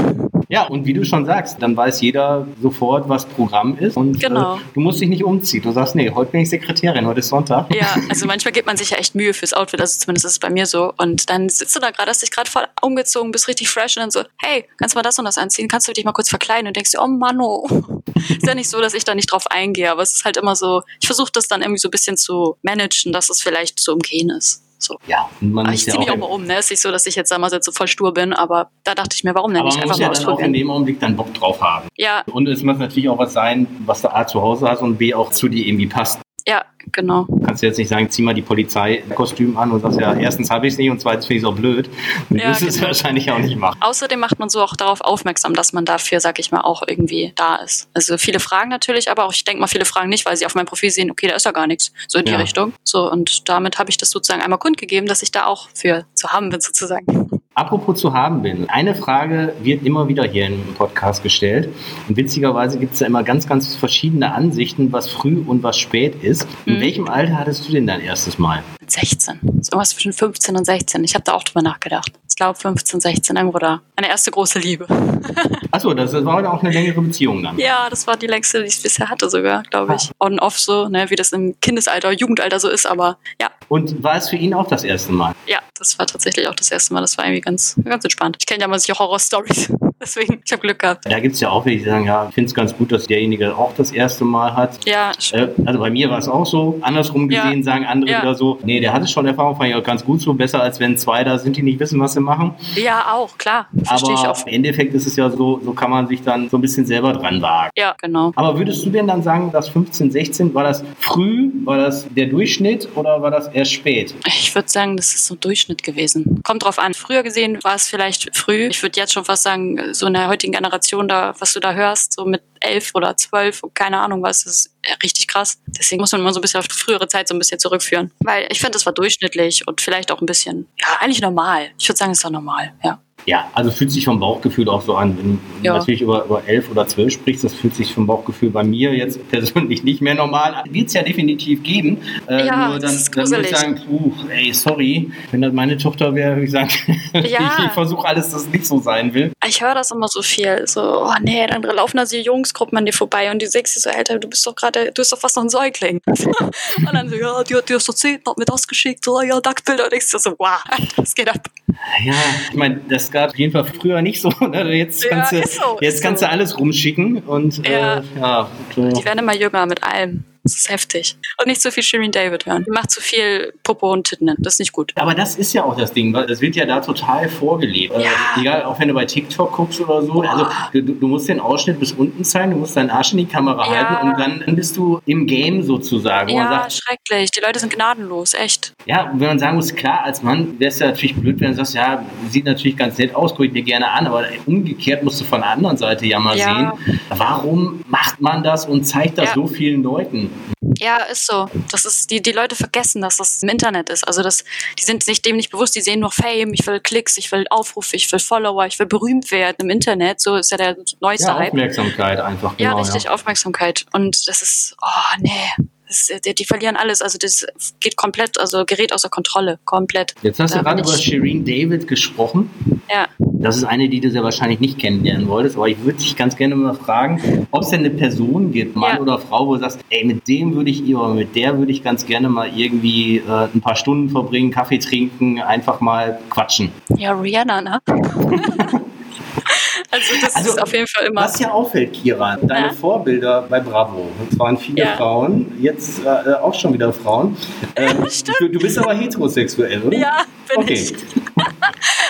Ja, und wie du schon sagst, dann weiß jeder sofort, was Programm ist. Und genau. äh, du musst dich nicht umziehen. Du sagst, nee, heute bin ich Sekretärin, heute ist Sonntag. Ja, also manchmal gibt man sich ja echt Mühe fürs Outfit, also zumindest ist es bei mir so. Und dann sitzt du da gerade, hast dich gerade voll umgezogen, bist richtig fresh und dann so, hey, kannst du mal das und das anziehen? Kannst du dich mal kurz verkleiden? Und denkst dir, oh Mann, oh. ist ja nicht so, dass ich da nicht drauf eingehe, aber es ist halt immer so, ich versuche das dann irgendwie so ein bisschen zu managen, dass es vielleicht so umgehen ist. So. Ja, und man ich ziehe mich auch mal um, ne? Es ist nicht so, dass ich jetzt einmal so voll stur bin, aber da dachte ich mir, warum denn aber nicht einfach mal ja ausprobieren? auch in dem Augenblick dann Bock drauf haben. Ja. Und es muss natürlich auch was sein, was du A zu Hause hast und B auch zu dir irgendwie passt. Ja, genau. Kannst du jetzt nicht sagen, zieh mal die Polizeikostüm an und sagst ja, erstens habe ich es nicht und zweitens finde ich es auch blöd. Und ja, wirst genau. es wahrscheinlich auch nicht machen. Außerdem macht man so auch darauf aufmerksam, dass man dafür, sag ich mal, auch irgendwie da ist. Also viele fragen natürlich, aber auch ich denke mal, viele fragen nicht, weil sie auf meinem Profil sehen, okay, da ist ja gar nichts. So in die ja. Richtung. So, und damit habe ich das sozusagen einmal kundgegeben, dass ich da auch für zu haben bin, sozusagen. Apropos zu haben bin. Eine Frage wird immer wieder hier im Podcast gestellt. Und witzigerweise gibt es da immer ganz, ganz verschiedene Ansichten, was früh und was spät ist. In mhm. welchem Alter hattest du denn dein erstes Mal? 16. So was zwischen 15 und 16. Ich habe da auch drüber nachgedacht. Ich glaube 15, 16, irgendwo da. Meine erste große Liebe. Achso, das war auch eine längere Beziehung dann. Ja, das war die längste, die ich bisher hatte sogar, glaube ich. On and off so, ne, wie das im Kindesalter, Jugendalter so ist, aber ja. Und war es für ihn auch das erste Mal? Ja, das war tatsächlich auch das erste Mal. Das war irgendwie ganz, ganz entspannt. Ich kenne ja mal solche Horror-Stories. Deswegen, ich habe Glück gehabt. Da gibt es ja auch welche, die sagen, ja, ich finde es ganz gut, dass derjenige auch das erste Mal hat. Ja. Äh, also bei mir war es auch so. Andersrum gesehen ja. sagen andere ja. wieder so, nee, der hatte schon Erfahrung, fand ich auch ganz gut so. Besser als wenn zwei da sind, die nicht wissen, was sie machen. Ja, auch, klar. Verstehe ich auch. im Endeffekt ist es ja so, so kann man sich dann so ein bisschen selber dran wagen. Ja, genau. Aber würdest du denn dann sagen, dass 15, 16, war das früh, war das der Durchschnitt oder war das erst spät? Ich würde sagen, das ist so Durchschnitt gewesen. Kommt drauf an. Früher gesehen war es vielleicht früh. Ich würde jetzt schon fast sagen, so in der heutigen Generation da, was du da hörst, so mit elf oder zwölf, keine Ahnung was, ist richtig krass. Deswegen muss man immer so ein bisschen auf die frühere Zeit so ein bisschen zurückführen. Weil ich finde, das war durchschnittlich und vielleicht auch ein bisschen, ja, eigentlich normal. Ich würde sagen, es doch normal, ja. Ja, also fühlt sich vom Bauchgefühl auch so an. Wenn du ja. natürlich über, über elf oder zwölf sprichst, das fühlt sich vom Bauchgefühl bei mir jetzt persönlich nicht mehr normal an. Wird es ja definitiv geben. Äh, ja, nur dann, dann würde ich sagen, puh, ey, sorry, wenn das meine Tochter wäre, würde ich sagen, ja. ich, ich versuche alles, dass es nicht so sein will. Ich höre das immer so viel. So, oh nee, dann laufen da so Jungsgruppen an dir vorbei und die sechs so, Alter, du bist doch gerade, du bist doch fast noch ein Säugling. und dann so, ja, die hat dir so zehn, hat mir das geschickt, so, ja, Nacktbilder. Und ich so, wow, das geht ab. Ja, ich meine, das gab auf jeden Fall früher nicht so. Ne? Jetzt kannst, ja, du, so, jetzt kannst so. du alles rumschicken und ja. Äh, ja so. Die werden immer jünger mit allem. Das ist heftig. Und nicht so viel Shirin David hören. Die macht zu viel Popo und Titten. Das ist nicht gut. Aber das ist ja auch das Ding, weil das wird ja da total vorgelebt. Also, ja. Also, egal, auch wenn du bei TikTok guckst oder so. Also du, du, musst den Ausschnitt bis unten zeigen, du musst deinen Arsch in die Kamera ja. halten und dann bist du im Game sozusagen. Ja, sagt, schrecklich. Die Leute sind gnadenlos, echt. Ja, wenn man sagen muss, klar, als Mann wäre es ja natürlich blöd, wenn du sagst, ja, sieht natürlich ganz nett aus, gucke ich mir gerne an, aber umgekehrt musst du von der anderen Seite ja mal ja. sehen, warum macht man das und zeigt das so vielen Leuten? Ja, ist so. Das ist, die, die Leute vergessen, dass das im Internet ist. Also das, die sind sich dem nicht bewusst, die sehen nur Fame, ich will Klicks, ich will Aufrufe, ich will Follower, ich will berühmt werden im Internet. So ist ja der neueste ja, Aufmerksamkeit Hype. einfach. Genau, ja, richtig, ja. Aufmerksamkeit. Und das ist, oh nee, Das, die, die verlieren alles. Also das geht komplett, also gerät außer Kontrolle. Komplett. Jetzt hast Da du gerade über Shireen David gesprochen. Ja. Das ist eine, die du sehr wahrscheinlich nicht kennenlernen wolltest, aber ich würde dich ganz gerne mal fragen, ob es denn eine Person gibt, Mann Ja. oder Frau, wo du sagst, ey, mit dem würde ich oder mit der würde ich ganz gerne mal irgendwie äh, ein paar Stunden verbringen, Kaffee trinken, einfach mal quatschen. Ja, Rihanna, ne? also das Also, ist auf jeden Fall immer. Was ja auffällt, Kira, deine Ja. Vorbilder bei Bravo, das waren viele Ja. Frauen, jetzt äh, auch schon wieder Frauen. Ähm, du, du bist aber heterosexuell, oder? Ja, bin Okay. ich.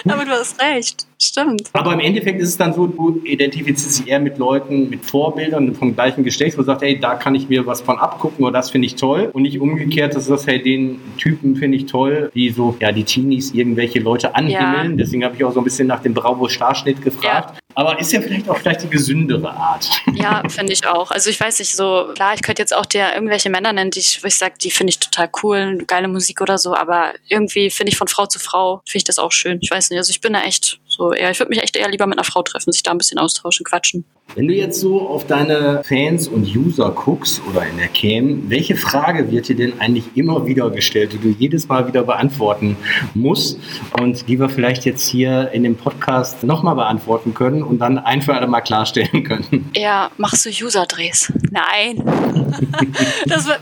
Aber du hast recht. Stimmt. Aber im Endeffekt ist es dann so, du identifizierst dich eher mit Leuten, mit Vorbildern vom gleichen Geschlecht, wo du sagst, hey, da kann ich mir was von abgucken oder das finde ich toll. Und nicht umgekehrt, dass du sagst, hey, den Typen finde ich toll, die so, ja, die Teenies irgendwelche Leute anhimmeln. Deswegen habe ich auch so ein bisschen nach dem Bravo-Starschnitt gefragt. Aber ist ja vielleicht auch vielleicht die gesündere Art. Ja, finde ich auch. Also ich weiß nicht, so klar, ich könnte jetzt auch dir irgendwelche Männer nennen, die ich, wo ich sage, die finde ich total cool, geile Musik oder so, aber irgendwie finde ich von Frau zu Frau, finde ich das auch schön. Ich weiß also ich bin da echt so eher, ich würde mich echt eher lieber mit einer Frau treffen, sich da ein bisschen austauschen, quatschen. Wenn du jetzt so auf deine Fans und User guckst oder in der Cam, welche Frage wird dir denn eigentlich immer wieder gestellt, die du jedes Mal wieder beantworten musst und die wir vielleicht jetzt hier in dem Podcast nochmal beantworten können und dann ein für alle Mal klarstellen können? Ja, machst du User-Drehs? Nein. das wird,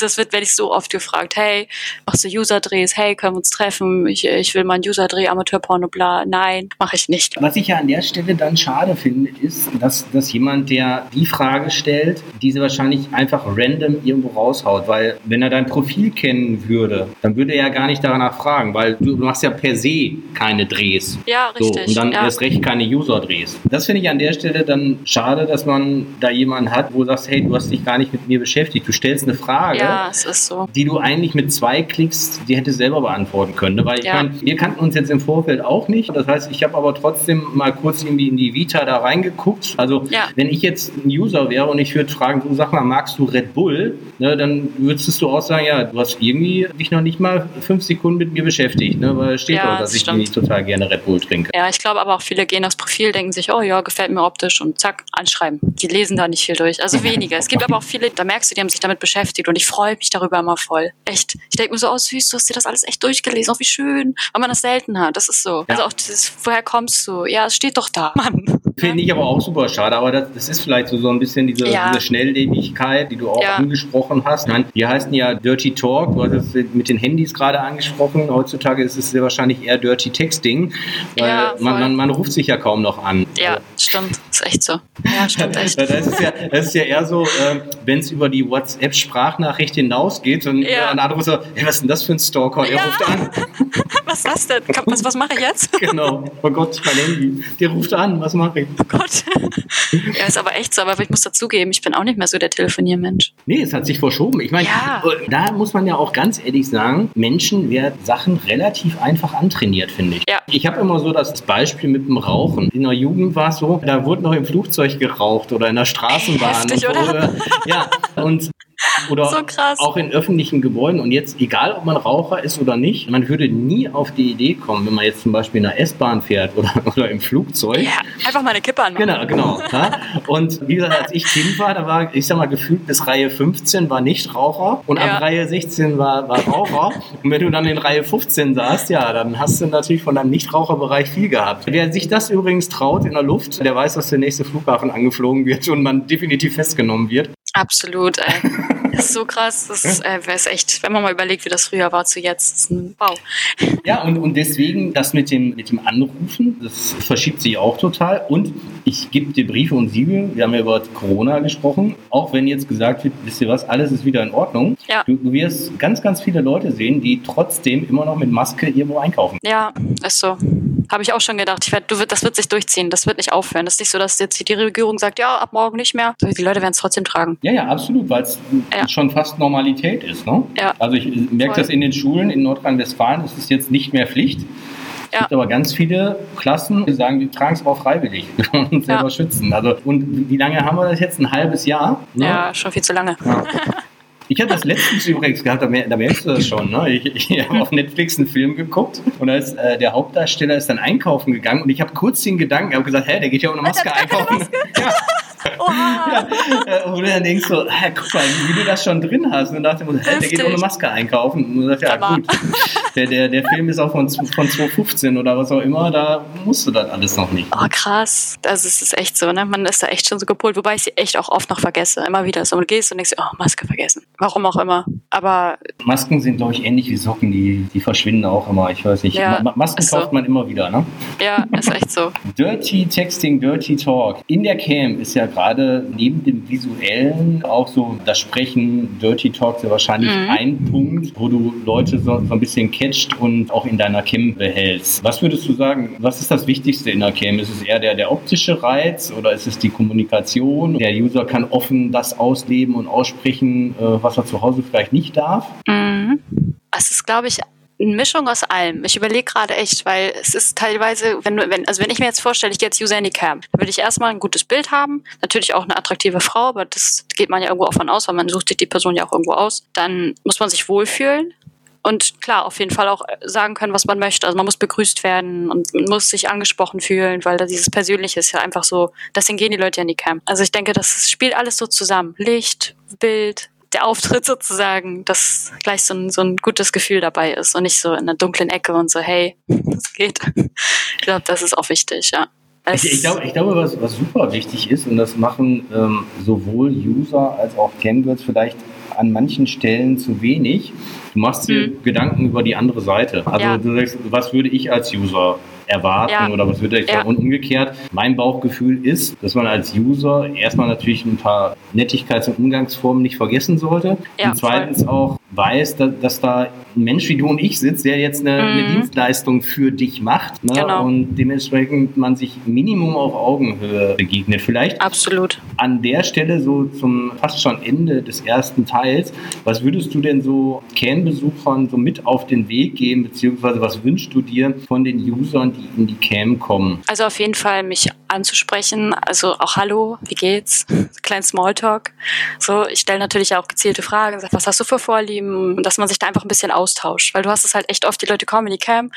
das wird, werde ich so oft gefragt. Hey, machst du User-Drehs? Hey, können wir uns treffen? Ich, ich will mal einen User-Dreh, Amateurporno, bla. Nein, mache ich nicht. Was ich ja an der Stelle dann schade finde, ist, dass, dass jemand, der die Frage stellt, diese wahrscheinlich einfach random irgendwo raushaut. Weil wenn er dein Profil kennen würde, dann würde er ja gar nicht danach fragen, weil du machst ja per se keine Drehs. Ja, So, richtig. und dann ja. erst recht keine User-Drehs. Das finde ich an der Stelle dann schade, dass man da jemanden hat, wo du sagst, hey, du hast dich gar nicht mit mir beschäftigt. Du stellst eine Frage, ja, es ist so. die du eigentlich mit zwei Klicks, die hättest selber beantworten können. ne? Weil ich Ja. meine, wir kannten uns jetzt im Vorfeld auch nicht. Das heißt, ich habe aber trotzdem mal kurz irgendwie in die Vita da reingeguckt. Also Ja. wenn ich jetzt ein User wäre und ich würde fragen, du sag mal, magst du Red Bull? Ne, dann würdest du auch sagen, ja, du hast irgendwie dich noch nicht mal fünf Sekunden mit mir beschäftigt, ne? weil es steht Ja, doch, dass das ich irgendwie total gerne Red Bull trinke. Ja, ich glaube aber auch viele gehen aufs Profil, denken sich, oh ja, gefällt mir optisch und zack, anschreiben. Die lesen da nicht viel durch. Also weniger. Es gibt aber auch viele, da merkst du, die haben sich damit beschäftigt und ich freue mich darüber immer voll. Echt. Ich denke mir so, oh süß, du hast dir das alles echt durchgelesen. Oh, wie schön. Weil man das selten hat. Das ist so. Ja. Also auch dieses, woher kommst du? Ja, es steht doch da. Mann. Finde ich aber auch super schade, aber das, das ist vielleicht so, so ein bisschen diese, Ja. diese Schnelllebigkeit, die du auch Ja. angesprochen hast. Nein, die heißen ja Dirty Talk, du hast es mit den Handys gerade angesprochen. Heutzutage ist es sehr wahrscheinlich eher Dirty Texting, weil Ja, man, man, man ruft sich ja kaum noch an. Ja, stimmt. Ist echt so. Ja, stimmt echt. Das ist ja, das ist ja eher so, äh, wenn es über die WhatsApp-Sprachnachricht hinausgeht und Ja. ein anderer so, hey, was ist denn das für ein Stalker? Der Ja. ruft an. Was ist das denn? Was, was mache ich jetzt? Genau. Oh Gott, mein Handy. Der ruft an, was mache ich? Oh Gott. Ja, ist aber echt so. Aber ich muss dazugeben, ich bin auch nicht mehr so der Telefoniermensch. Nee, es hat sich verschoben. Ich meine, Ja. da muss man ja auch ganz ehrlich sagen, Menschen werden Sachen relativ einfach antrainiert, finde ich. Ja. Ich habe immer so das Beispiel mit dem Rauchen. In der Jugend war es so, da wurde noch im Flugzeug geraucht oder in der Straßenbahn. Heftig, und, oder? Ja, und oder So krass. auch in öffentlichen Gebäuden. Und jetzt, egal ob man Raucher ist oder nicht, man würde nie auf die Idee kommen, wenn man jetzt zum Beispiel in der S-Bahn fährt oder, oder im Flugzeug, Ja, einfach mal eine Kippe anmachen. Genau, genau. Ja? Und wie gesagt, als ich Kind war, da war, ich sag mal, gefühlt bis Reihe 15 war Nichtraucher und Ja. ab Reihe 16 war, war Raucher. Und wenn du dann in Reihe 15 saßt, ja, dann hast du natürlich von deinem Nichtraucherbereich viel gehabt. Wer sich das übrigens traut in der Luft, der weiß, dass der nächste Flughafen angeflogen wird und man definitiv festgenommen wird. Absolut, ey. Das ist so krass. Das ist, äh, ist echt, wenn man mal überlegt, wie das früher war zu jetzt. Ist ein, wow. Ja, und, und deswegen das mit dem, mit dem Anrufen, das verschiebt sich auch total. Und ich gebe dir Briefe und Siegel, wir haben ja über Corona gesprochen, auch wenn jetzt gesagt wird, wisst ihr was, alles ist wieder in Ordnung. Ja. Du, du wirst ganz, ganz viele Leute sehen, die trotzdem immer noch mit Maske irgendwo einkaufen. Ja, ist so. Habe ich auch schon gedacht. Ich werd, du, das wird sich durchziehen. Das wird nicht aufhören. Das ist nicht so, dass jetzt die Regierung sagt, ja, ab morgen nicht mehr. Die Leute werden es trotzdem tragen. Ja, ja, absolut, weil es Ja. schon fast Normalität ist. Ne? Ja. Also ich merke Voll. das in den Schulen in Nordrhein-Westfalen, ist es jetzt nicht mehr Pflicht. Es Ja. gibt aber ganz viele Klassen, die sagen, wir tragen es aber freiwillig. Wir wollen uns selber Ja. schützen. Also, und wie lange haben wir das jetzt? Ein halbes Jahr? ne? Ja, schon viel zu lange. Ja. Ich habe das letztens übrigens gehabt, da, mer da merkst du das schon. Ne? Ich, ich habe auf Netflix einen Film geguckt und da ist, äh, der Hauptdarsteller ist dann einkaufen gegangen und ich habe kurz den Gedanken, ich habe gesagt, hä, der geht ja ohne Maske einkaufen. Ja. Ja, wo du dann denkst so, ah, guck mal, wie du das schon drin hast. Und dann dachte ich, der geht ohne Maske einkaufen. Und du sagst, ja gut, der, der, der Film ist auch von, von 2015 oder was auch immer, da musst du das alles noch nicht. Oh, krass. Das ist, ist echt so, ne? Man ist da echt schon so gepolt, wobei ich sie echt auch oft noch vergesse. Immer wieder so, du gehst und denkst, oh, Maske vergessen. Warum auch immer. Aber. Masken sind, glaube ich, ähnlich wie Socken, die, die verschwinden auch immer. Ich weiß nicht. Ja, Masken kauft so. man immer wieder, ne? Ja, ist echt so. Dirty Texting, Dirty Talk. In der Cam ist ja gerade neben dem visuellen auch so das Sprechen, Dirty Talk ist ja wahrscheinlich mhm. ein Punkt, wo du Leute so, so, ein bisschen catcht und auch in deiner Cam behältst. Was würdest du sagen, was ist das Wichtigste in der Cam? Ist es eher der, der optische Reiz oder ist es die Kommunikation? Der User kann offen das ausleben und aussprechen, äh, was er zu Hause vielleicht nicht darf? Mhm. Es ist, glaube ich, eine Mischung aus allem. Ich überlege gerade echt, weil es ist teilweise, wenn du, wenn, also wenn ich mir jetzt vorstelle, ich gehe jetzt User Cam, dann würde ich erstmal ein gutes Bild haben, natürlich auch eine attraktive Frau, aber das geht man ja irgendwo auch von aus, weil man sucht sich die Person ja auch irgendwo aus. Dann muss man sich wohlfühlen und klar, auf jeden Fall auch sagen können, was man möchte. Also man muss begrüßt werden und muss sich angesprochen fühlen, weil da dieses Persönliche ist ja einfach so, deswegen gehen die Leute ja in die Cam. Also ich denke, das spielt alles so zusammen. Licht, Bild, der Auftritt sozusagen, dass gleich so ein, so ein gutes Gefühl dabei ist und nicht so in einer dunklen Ecke und so, hey, es geht. Ich glaube, das ist auch wichtig, ja. Ich, ich, glaube, ich glaube was, was super wichtig ist, und das machen ähm, sowohl User als auch Camgirls vielleicht an manchen Stellen zu wenig. Du machst dir hm. Gedanken über die andere Seite. Also ja. du sagst, was würde ich als User erwarten ja. oder was würde ich ja. Und umgekehrt, mein Bauchgefühl ist, dass man als User erstmal natürlich ein paar Nettigkeits- und Umgangsformen nicht vergessen sollte. Ja, und zweitens voll. auch weiß, dass, dass, da ein Mensch wie du und ich sitzt, der jetzt eine, mhm. eine Dienstleistung für dich macht ne? genau. und dementsprechend man sich Minimum auf Augenhöhe begegnet. Vielleicht Absolut. an der Stelle so zum fast schon Ende des ersten Teils, was würdest du denn so Cam-Besuchern so mit auf den Weg geben, beziehungsweise was wünschst du dir von den Usern, die in die Cam kommen? Also auf jeden Fall mich anzusprechen, also auch Hallo, wie geht's? Kleinen Smalltalk. So, ich stelle natürlich auch gezielte Fragen, was hast du für Vorlieben? Dass man sich da einfach ein bisschen austauscht, weil du hast es halt echt oft, die Leute kommen in die Cam,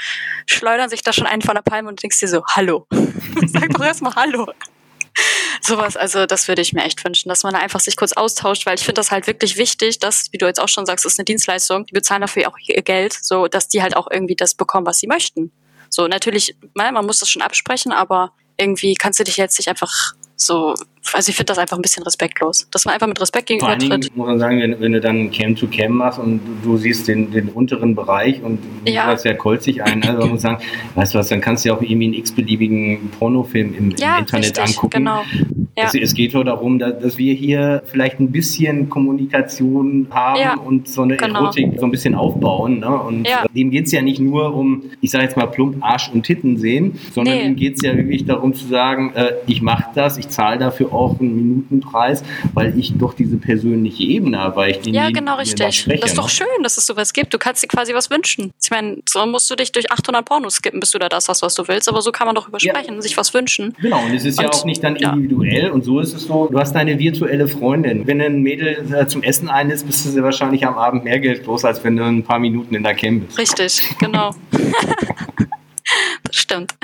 schleudern sich da schon einen von der Palme und denkst dir so, Hallo. Sag doch erstmal Hallo. Sowas, also das würde ich mir echt wünschen, dass man da einfach sich kurz austauscht, weil ich finde das halt wirklich wichtig, dass, wie du jetzt auch schon sagst, ist eine Dienstleistung, die bezahlen dafür auch ihr Geld, so dass die halt auch irgendwie das bekommen, was sie möchten. So, natürlich, man muss das schon absprechen, aber irgendwie kannst du dich jetzt nicht einfach so, also ich finde das einfach ein bisschen respektlos, dass man einfach mit Respekt gegenüber Vor allen Dingen muss man sagen, wenn, wenn du dann Cam-to-Cam machst und du, siehst den, den unteren Bereich und du ja. hast ja kolzig ein, also man muss sagen, weißt du was, dann kannst du ja auch irgendwie einen x-beliebigen Pornofilm im, im ja, Internet richtig, angucken. Genau. Ja. Es, es, geht nur darum, dass, dass, wir hier vielleicht ein bisschen Kommunikation haben ja, und so eine genau. Erotik so ein bisschen aufbauen. Ne? Und ja. dem geht es ja nicht nur um, ich sage jetzt mal plump Arsch und Titten sehen, sondern nee. ihm geht es ja wirklich darum zu sagen, äh, ich mache das, ich zahle dafür auch einen Minutenpreis, weil ich doch diese persönliche Ebene habe, weil ich den Ja, genau, richtig. Spreche, das ist doch schön, dass es sowas gibt. Du kannst dir quasi was wünschen. Ich meine, so musst du dich durch 800 Pornos skippen, bis du da das hast, was du willst, aber so kann man doch übersprechen, sich was wünschen. Genau, und es ist und, ja auch nicht dann individuell und so ist es so, du hast deine virtuelle Freundin. Wenn ein Mädel äh, zum Essen ein ist, bist du sehr wahrscheinlich am Abend mehr Geld los, als wenn du ein paar Minuten in der Camp bist. Richtig, genau. das stimmt.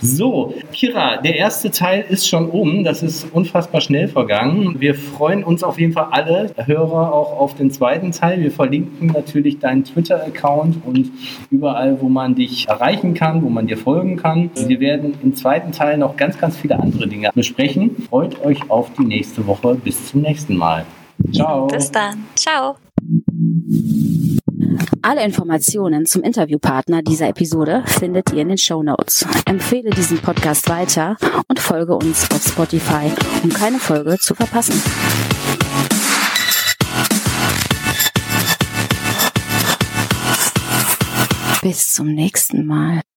So, Kira, der erste Teil ist schon um. Das ist unfassbar schnell vergangen. Wir freuen uns auf jeden Fall alle Hörer auch auf den zweiten Teil. Wir verlinken natürlich deinen Twitter-Account und überall, wo man dich erreichen kann, wo man dir folgen kann. Wir werden im zweiten Teil noch ganz, ganz viele andere Dinge besprechen. Freut euch auf die nächste Woche. Bis zum nächsten Mal. Ciao. Bis dann. Ciao. Alle Informationen zum Interviewpartner dieser Episode findet ihr in den Show Notes. Empfehle diesen Podcast weiter und folge uns auf Spotify, um keine Folge zu verpassen. Bis zum nächsten Mal.